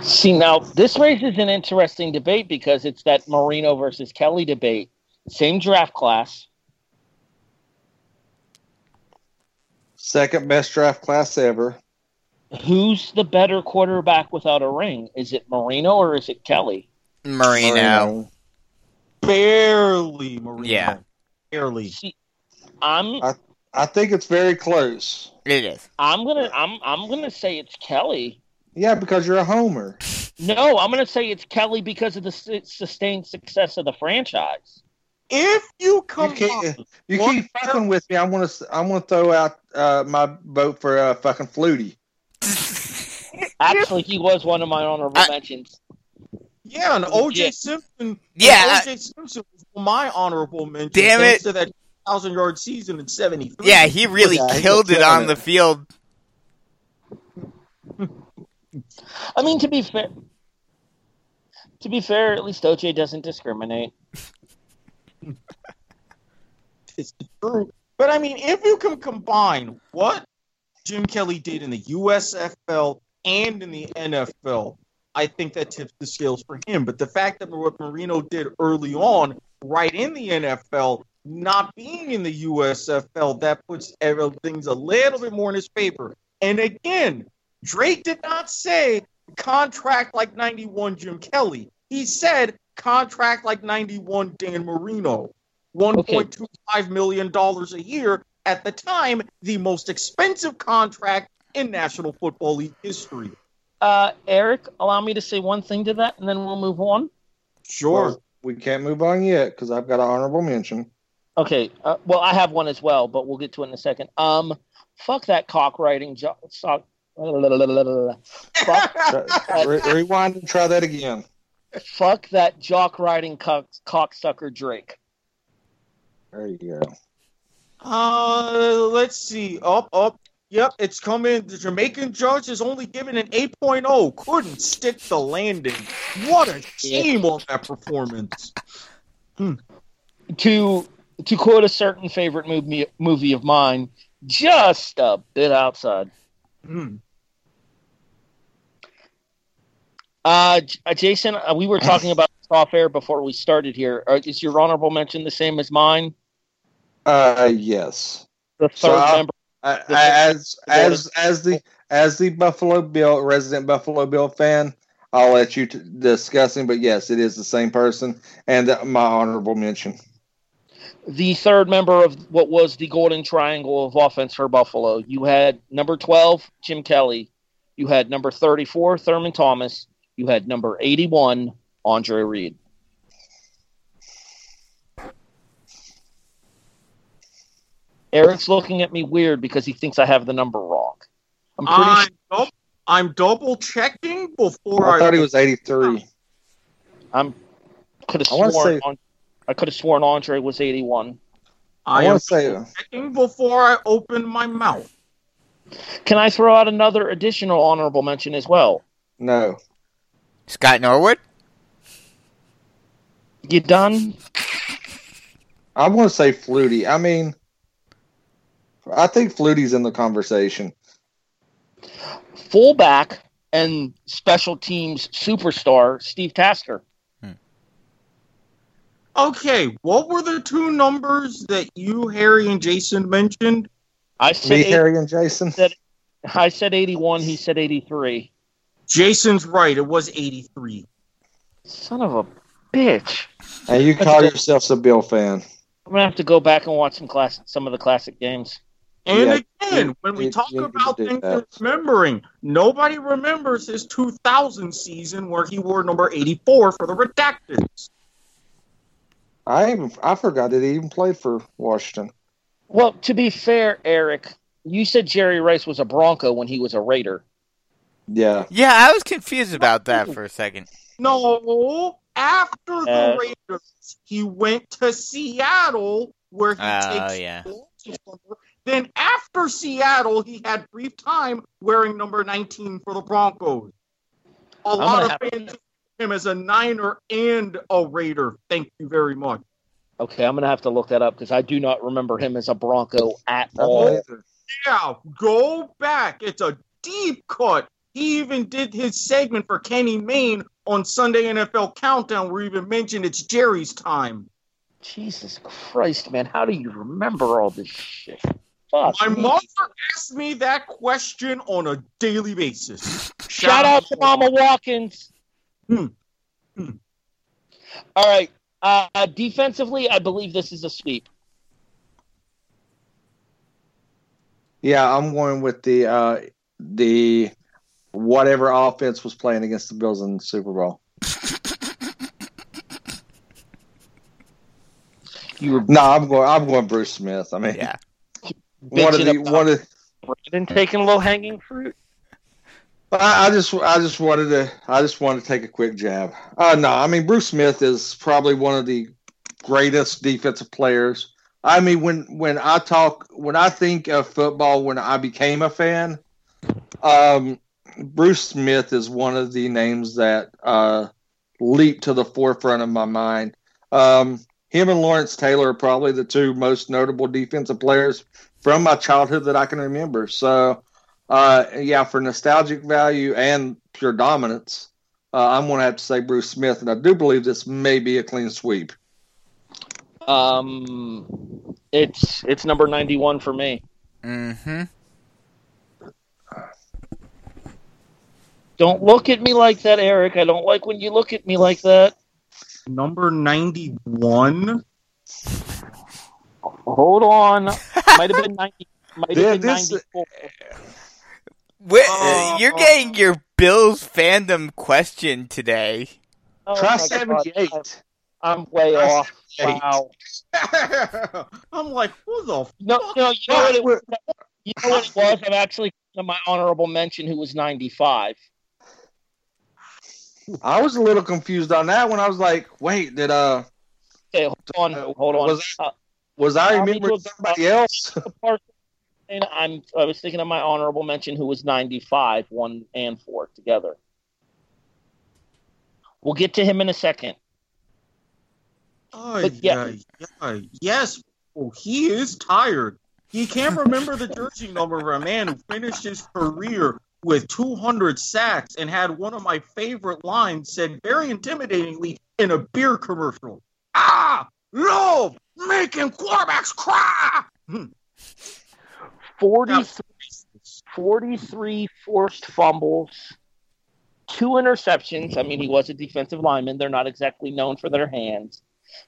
See, now this raises an interesting debate because it's that Marino versus Kelly debate. Same draft class. Second best draft class ever. Who's the better quarterback without a ring? Is it Marino or is it Kelly? Marino. Barely, Marino. Yeah. Barely. See, I'm I think it's very close. It is. I'm gonna I'm I'm gonna say it's Kelly. Yeah, because you're a homer. No, I'm gonna say it's Kelly because of the su- sustained success of the franchise. If you You come can't. You keep fucking with me. I'm gonna. I'm gonna throw out uh, my vote for uh, fucking Flutie. Actually, he was one of my honorable I- mentions. Yeah, and OJ Yeah. Simpson. Yeah, OJ Simpson was my honorable mention. Damn it. To that thousand yard season in '73. Yeah, he really Yeah, killed was it on killing the field. I mean, to be fair, to be fair, at least OJ doesn't discriminate. It's true. But I mean, if you can combine what Jim Kelly did in the USFL and in the NFL, I think that tips the scales for him. But the fact that what Marino did early on, right in the NFL, not being in the USFL, that puts everything's a little bit more in his favor. And again, Drake did not say contract like 91 Jim Kelly. He said contract like 91 Dan Marino. $1.25 million a year at the time, the most expensive contract in National Football League history. Uh, Eric, allow me to say one thing to that, and then we'll move on. Sure. Well, we can't move on yet because I've got an honorable mention. Okay. Uh, well, I have one as well, but we'll get to it in a second. Um, fuck that cock writing. Jo- sock. Fuck, Try- re- rewind and try that again. fuck that jock riding cock, cocksucker Drake. There you go. Uh, let's see. Up, up. Yep, it's coming. The Jamaican judge is only given an 8.0. Couldn't stick the landing. What a shame on that performance. To to quote a certain favorite movie movie of mine, just a bit outside. Hmm. Uh, uh, Jason, uh, we were talking about this off air before we started here. Uh, is your honorable mention the same as mine? Uh, yes. The third So member. I, I, as as as the as the Buffalo Bill resident Buffalo Bill fan, I'll let you t- discuss him. But yes, it is the same person, and uh, my honorable mention. the third member of what was the golden triangle of offense for Buffalo. You had number 12, Jim Kelly. You had number 34, Thurman Thomas. You had number 81, Andre Reed. Erik's looking at me weird because he thinks I have the number wrong. I'm pretty I'm, sure dou- I'm double checking before I I. thought he was eighty three. I'm could have I sworn. say- on, I could have sworn Andre was 81. I, I am want to say checking before I open my mouth. Can I throw out another additional honorable mention as well? no. Scott Norwood? You done? I want to say Flutie. I mean, I think Flutie's in the conversation. Fullback and special teams superstar Steve Tasker. Hmm. Okay, what were the two numbers that you, Harry, and Jason mentioned? I said Me, eight- Harry, and Jason. Said, I said 81. He said 83. Jason's right. It was 83. Son of a bitch. And you call yourself a Bill fan. I'm gonna have to go back and watch some class, some of the classic games. And Yeah, again, you- when we you- talk you about did things that. remembering, nobody remembers his 2000 season where he wore number 84 for the Redacteds. I even I forgot that he even played for Washington. Well, to be fair, Erik, you said Jerry Rice was a Bronco when he was a Raider. Yeah. Yeah, I was confused about that for a second. No, after the Uh, Raiders, he went to Seattle where he Oh, takes yeah. Then after Seattle, he had brief time wearing number 19 for the Broncos. A I'm lot of have- fans him as a Niner and a Raider. Thank you very much. Okay, I'm gonna have to look that up because I do not remember him as a Bronco at all. Yeah, go back. It's a deep cut. He even did his segment for Kenny Mayne on Sunday NFL Countdown, where he even mentioned it's Jerry's time. Jesus Christ, man, how do you remember all this shit? Fuck. My me. mother asks me that question on a daily basis. Shout out to Mama Watkins. Hmm. Hmm. All right. Uh, defensively, I believe this is a sweep. Yeah, I'm going with the uh the whatever offense was playing against the Bills in the Super Bowl. You were No, I'm going. I'm going Bruce Smith. I mean, Yeah. one of the one of. Brandon taking low hanging fruit. I, I just I just wanted to I just wanted to take a quick jab. Uh, no, I mean Bruce Smith is probably one of the greatest defensive players. I mean when when I talk when I think of football when I became a fan, um, Bruce Smith is one of the names that uh, leaped to the forefront of my mind. Um, him and Lawrence Taylor are probably the two most notable defensive players from my childhood that I can remember. So. Uh, yeah, for nostalgic value and pure dominance, uh, I'm going to have to say Bruce Smith, and I do believe this may be a clean sweep. Um, it's it's number ninety one for me. Mm-hmm. Don't look at me like that, Erik. I don't like when you look at me like that. Number 91. Hold on. Might have been ninety. Might Yeah, have been this- ninety four. Wait, Oh. you're getting your Bills fandom question today. Oh Try my God, 78. I'm, I'm way Try off. Wow. I'm like, who the No, fuck? no, you know what it was. You know what it was? I'm actually my honorable mention, who was 95. I was a little confused on that when I was like, wait, did uh Okay, hold on, Uh, hold on. was- Uh, was I Tommy remembering was- somebody else? and I'm I was thinking of my honorable mention, who was 95, one and four together. We'll get to him in a second. Oh, yeah. yeah, yeah. Yes. Oh, he is tired. He can't remember the jersey number of a man who finished his career with 200 sacks and had one of my favorite lines said very intimidatingly in a beer commercial. Ah, love making quarterbacks cry. Hmm. 43, 43 forced fumbles, two interceptions. I mean, he was a defensive lineman. They're not exactly known for their hands.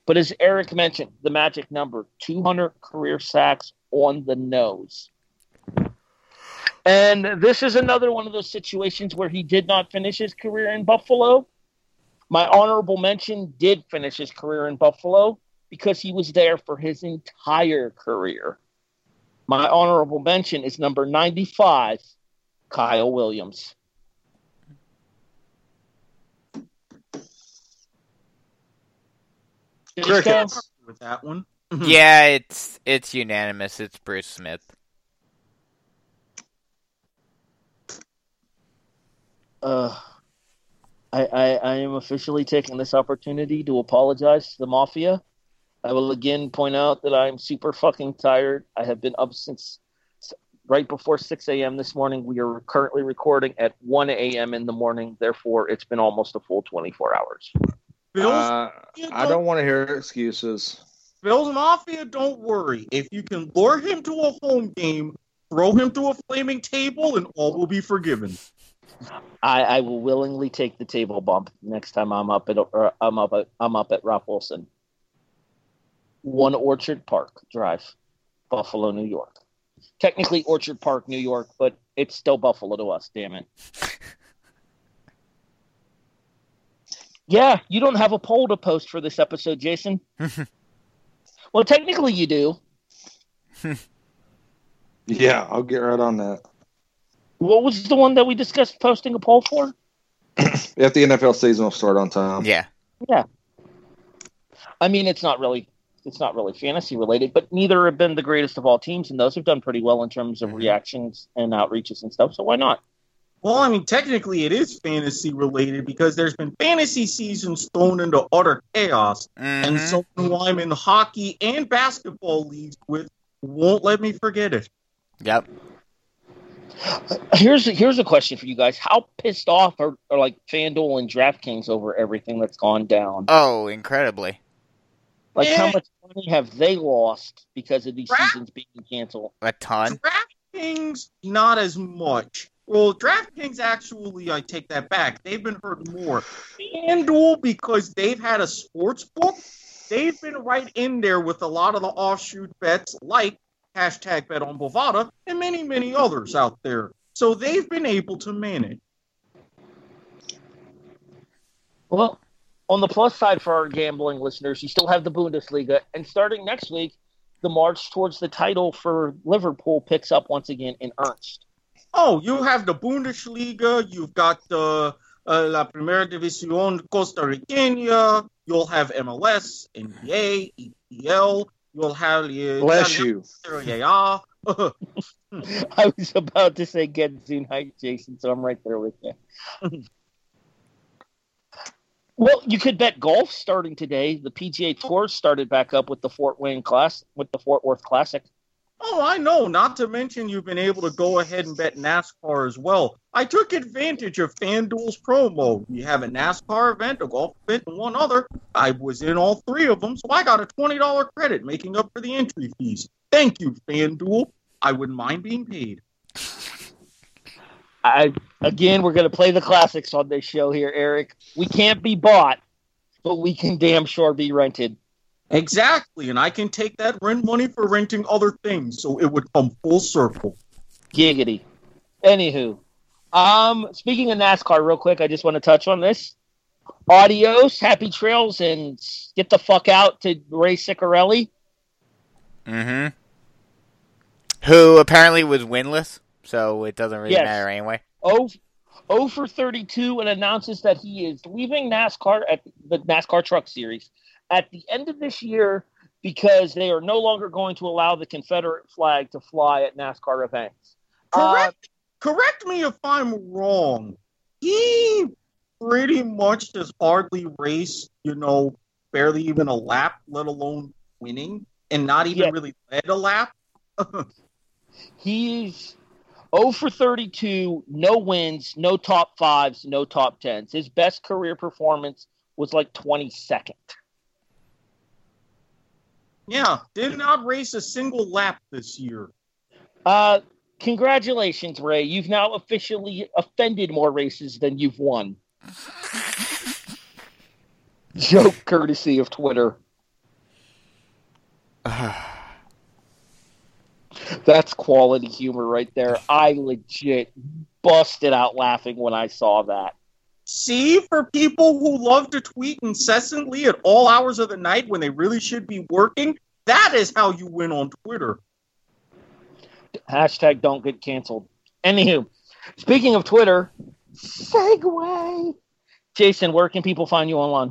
But as Erik mentioned, the magic number 200 career sacks on the nose. And this is another one of those situations where he did not finish his career in Buffalo. My honorable mention did finish his career in Buffalo because he was there for his entire career. My honorable mention is number 95, Kyle Williams. Crickets. with that one. yeah, it's it's unanimous. It's Bruce Smith. Uh, I, I, I am officially taking this opportunity to apologize to the mafia. I will again point out that I'm super fucking tired. I have been up since right before 6 a.m. this morning. We are currently recording at 1 a.m. in the morning. Therefore, it's been almost a full 24 hours. Bills, Uh, I don't want to hear excuses. Bills Mafia, don't worry. If you can lure him to a home game, throw him through a flaming table, and all will be forgiven. I, I will willingly take the table bump next time I'm up at or I'm up at I'm up at Ralph Wilson. One Orchard Park Drive, Buffalo, New York. Technically Orchard Park, New York, but it's still Buffalo to us. Damn it. yeah, you don't have a poll to post for this episode, Jason. well, technically you do. Yeah, I'll get right on that. What was the one that we discussed posting a poll for? If the NFL season will start on time. Yeah. Yeah. I mean, it's not really it's not really fantasy related, but neither have been the greatest of all teams, and those have done pretty well in terms of Mhm. reactions and outreaches and stuff. So why not? Well, I mean, technically it is fantasy related because there's been fantasy seasons thrown into utter chaos. And Mhm. someone who I'm in hockey and basketball leagues with won't let me forget it. Yep. Here's here's a question for you guys: How pissed off are, are like FanDuel and DraftKings over everything that's gone down? Oh, incredibly. Like, how Eh. much money have they lost because of these Dra- seasons being canceled? A ton. DraftKings, not as much. Well, DraftKings actually, I take that back. They've been hurt more. FanDuel, because they've had a sports book, they've been right in there with a lot of the offshoot bets, like hashtag bet on Bovada and many, many others out there. So they've been able to manage. Well, on the plus side for our gambling listeners, you still have the Bundesliga, and starting next week, the march towards the title for Liverpool picks up once again in earnest. Oh, you have the Bundesliga, you've got the uh, La Primera División Costa Riqueña, you'll have MLS, NBA, EPL, you'll have uh, Bless you. I was about to say get Zoom height, Jason, so I'm right there with you. well, you could bet golf starting today. The PGA Tour started back up with the Fort Wayne class with the Fort Worth Classic. Oh, I know. Not to mention you've been able to go ahead and bet NASCAR as well. I took advantage of FanDuel's promo. We have a NASCAR event, a golf event, and one other. I was in all three of them, so I got a $20 credit, making up for the entry fees. Thank you, FanDuel. I wouldn't mind being paid. I again, we're going to play the classics on this show here, Erik. We can't be bought, but we can damn sure be rented. Exactly, and I can take that rent money for renting other things, so it would come full circle. Giggity. Anywho, um, speaking of NASCAR, real quick, I just want to touch on this. Adios, happy trails, and get the fuck out to Ray Ciccarelli. Mm-hmm. Who apparently was winless, so it doesn't really Yes. matter anyway. Oh, oh for 32 and announces that he is leaving NASCAR at the NASCAR Truck Series at the end of this year because they are no longer going to allow the Confederate flag to fly at NASCAR events. Uh, Correct. correct me if I'm wrong. He pretty much has hardly raced, you know, barely even a lap, let alone winning, and not even Yeah. really led a lap. He's 0 for 32, no wins, no top fives, no top tens. His best career performance was like 22nd. Yeah, did not race a single lap this year. Uh, congratulations, Ray. You've now officially offended more races than you've won. Joke courtesy of Twitter. That's quality humor right there. I legit busted out laughing when I saw that. See, for people who love to tweet incessantly at all hours of the night when they really should be working, that is how you win on Twitter. Hashtag don't get canceled. Anywho, speaking of Twitter, segue. Jason, where can people find you online?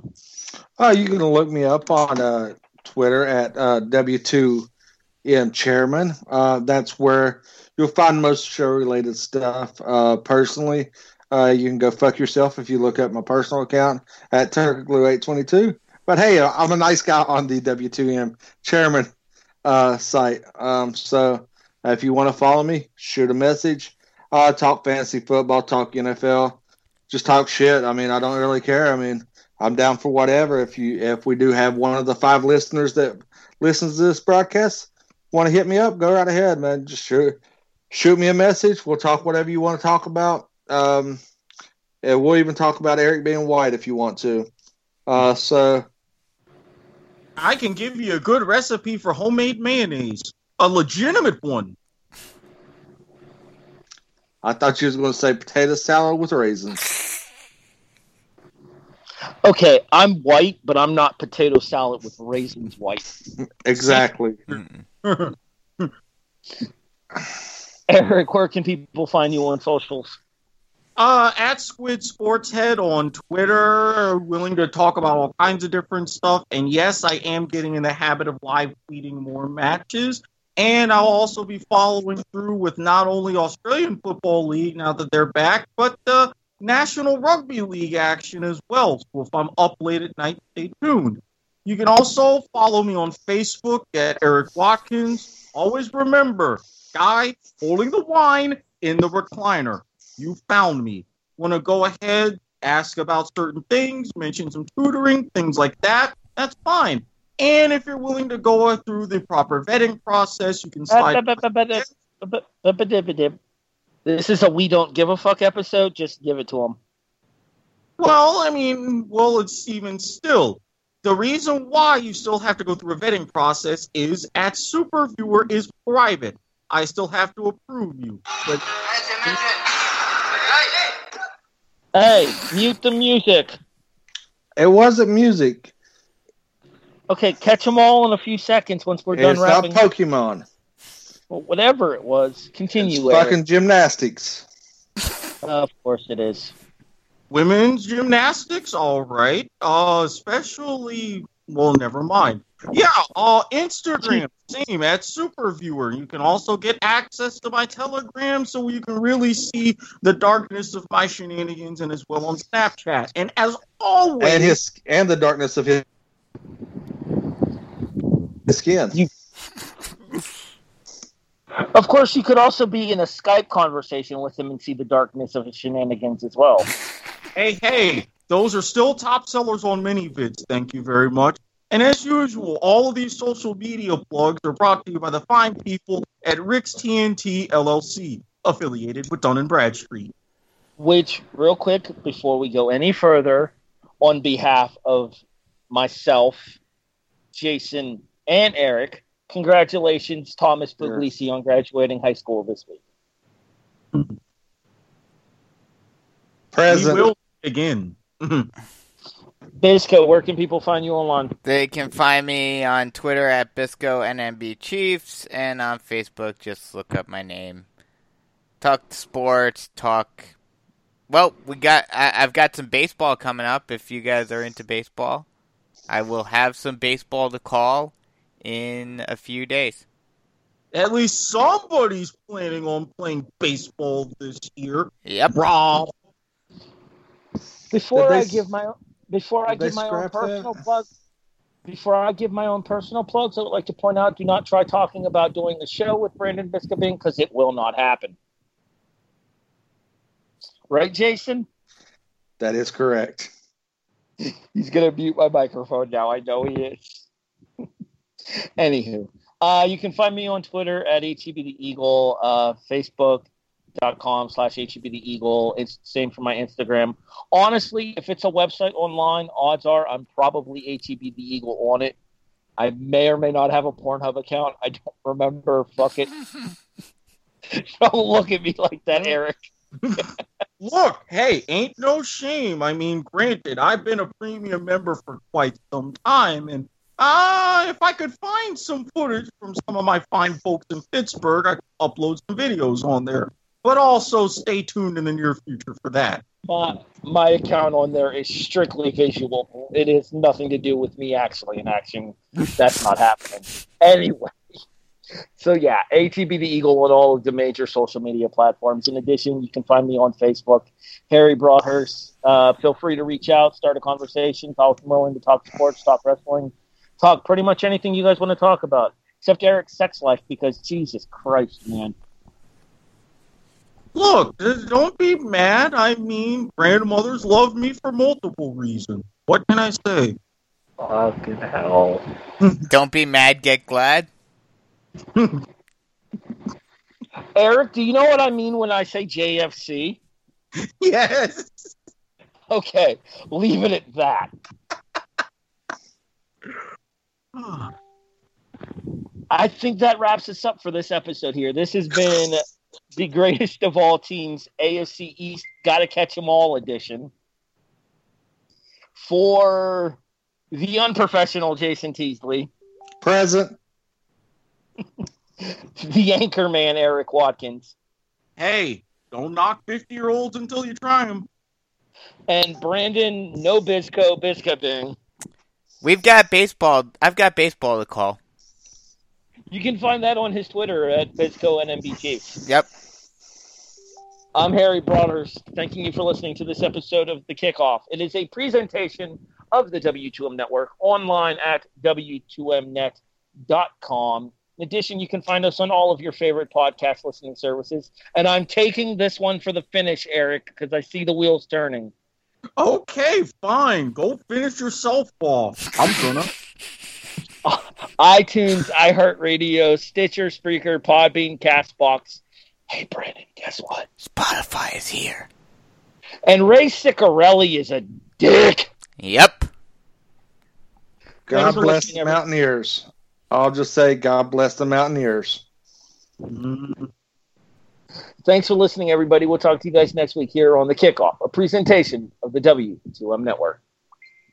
Uh, you can look me up on uh, Twitter at uh, W2M Chairman. Uh, that's where you'll find most show related stuff. Uh, personally, uh, you can go fuck yourself if you look up my personal account at Turkglue822. But hey, uh, I'm a nice guy on the W2M Chairman uh, site. Um, so if you want to follow me, shoot a message. Uh, talk fantasy football, talk NFL, just talk shit. I mean, I don't really care. I mean, I'm down for whatever. If you if we do have one of the five listeners that listens to this broadcast want to hit me up, go right ahead, man. Just shoot shoot me a message. We'll talk whatever you want to talk about. Um, and we'll even talk about Erik being white if you want to. Uh, so I can give you a good recipe for homemade mayonnaise, a legitimate one. I thought you was going to say potato salad with raisins. Okay, I'm white, but I'm not potato salad with raisins white. Exactly. Erik, where can people find you on socials? Uh, at Squid Sports Head on Twitter, willing to talk about all kinds of different stuff. And yes, I am getting in the habit of live tweeting more matches. And I'll also be following through with not only Australian Football League now that they're back, but the National Rugby League action as well. So if I'm up late at night, stay tuned. You can also follow me on Facebook at Erik Watkins. Always remember, guy holding the wine in the recliner. You found me. Want to go ahead, ask about certain things, mention some tutoring, things like that? That's fine. And if you're willing to go through the proper vetting process, you can slide. This is a we don't give a fuck episode. Just give it to them. Well, I mean, well, it's even still. The reason why you still have to go through a vetting process is at Superviewer is private. I still have to approve you. But Hey, mute the music. It wasn't music. Okay, catch them all in a few seconds once we're done It's not. Pokemon. Well, whatever it was, It's continue. Erik. fucking gymnastics. of course it is. women's gymnastics, all right. Uh, especially, well, never mind. Yeah, uh, Instagram, same at Superviewer. You can also get access to my Telegram so you can really see the darkness of my shenanigans and as well on Snapchat. And as always, And his and the darkness of his, his skin. You- Of course, you could also be in a Skype conversation with him and see the darkness of his shenanigans as well. hey, hey, those are still top sellers on ManyVids. Thank you very much. And as usual, all of these social media plugs are brought to you by the fine people at Rick's TNT LLC, affiliated with Dun and Bradstreet. Which, real quick, before we go any further, on behalf of myself, Jason, and Erik, congratulations, Thomas Puglisi, on graduating high school this week. Present. We will again. Bisco, where can people find you online? They can find me on Twitter at Bisco NMB Chiefs and on Facebook. Just look up my name. Talk sports. Talk. Well, we got. I, I've got some baseball coming up. If you guys are into baseball, I will have some baseball to call in a few days. At least somebody's planning on playing baseball this year. Yep. Rob. Before Did they I s- give my before I did they give my own scrap that? personal plug, before I give my own personal plugs, I would like to point out: do not try talking about doing a show with Brandon Biskobing because it will not happen. Right, Jason? That is correct. He's gonna mute my microphone now. I know he is. Anywho, uh, you can find me on Twitter at HEB the Eagle, uh, Facebook.com slash HEB the Eagle. It's the same for my Instagram. Honestly, if it's a website online, odds are I'm probably HEB the Eagle on it. I may or may not have a Pornhub account. I don't remember. Fuck it. don't look at me like that, Erik. Look, hey, ain't no shame. I mean, granted, I've been a premium member for quite some time, and uh, if I could find some footage from some of my fine folks in Pittsburgh, I could upload some videos on there. But also stay tuned in the near future for that. My, my account on there is strictly visual. It has nothing to do with me actually in action. That's not happening. Anyway. So yeah, ATB the Eagle on all of the major social media platforms. In addition, you can find me on Facebook, Harry Broadhurst. Uh, feel free to reach out, start a conversation. I'm willing to talk sports, talk wrestling, talk pretty much anything you guys want to talk about, except Erik's sex life because Jesus Christ, man. Look, don't be mad. I mean, grandmothers love me for multiple reasons. What can I say? Fucking hell. Don't be mad, get glad. Erik, do you know what I mean when I say JFC? yes. Okay, leave it at that. I think that wraps us up for this episode here. This has been the greatest of all teams, AFC East, Gotta Catch 'em All edition. For the unprofessional Jason Teasley, Present. the anchor man, Erik Watkins, Hey, don't knock 50 year olds until you try them. and Brandon No Bisco Biskobing. We've got baseball. I've got baseball to call. You can find that on his Twitter at Bisco NMBG. Yep. I'm Harry Broadhurst, thanking you for listening to this episode of The Kickoff. It is a presentation of the W2M Network online at W2Mnet.com. In addition, you can find us on all of your favorite podcast listening services. And I'm taking this one for the finish, Erik, because I see the wheels turning. Okay, fine. Go finish your softball. I'm gonna. iTunes, iHeartRadio, Stitcher, Spreaker, Podbean, Castbox. Hey, Brandon, guess what? Spotify is here. And Ray Ciccarelli is a dick. Yep. God bless the everyone. Mountaineers. I'll just say, God bless the Mountaineers. Mm, Thanks for listening, everybody. We'll talk to you guys next week here on The Kickoff, a presentation of the W2M Network.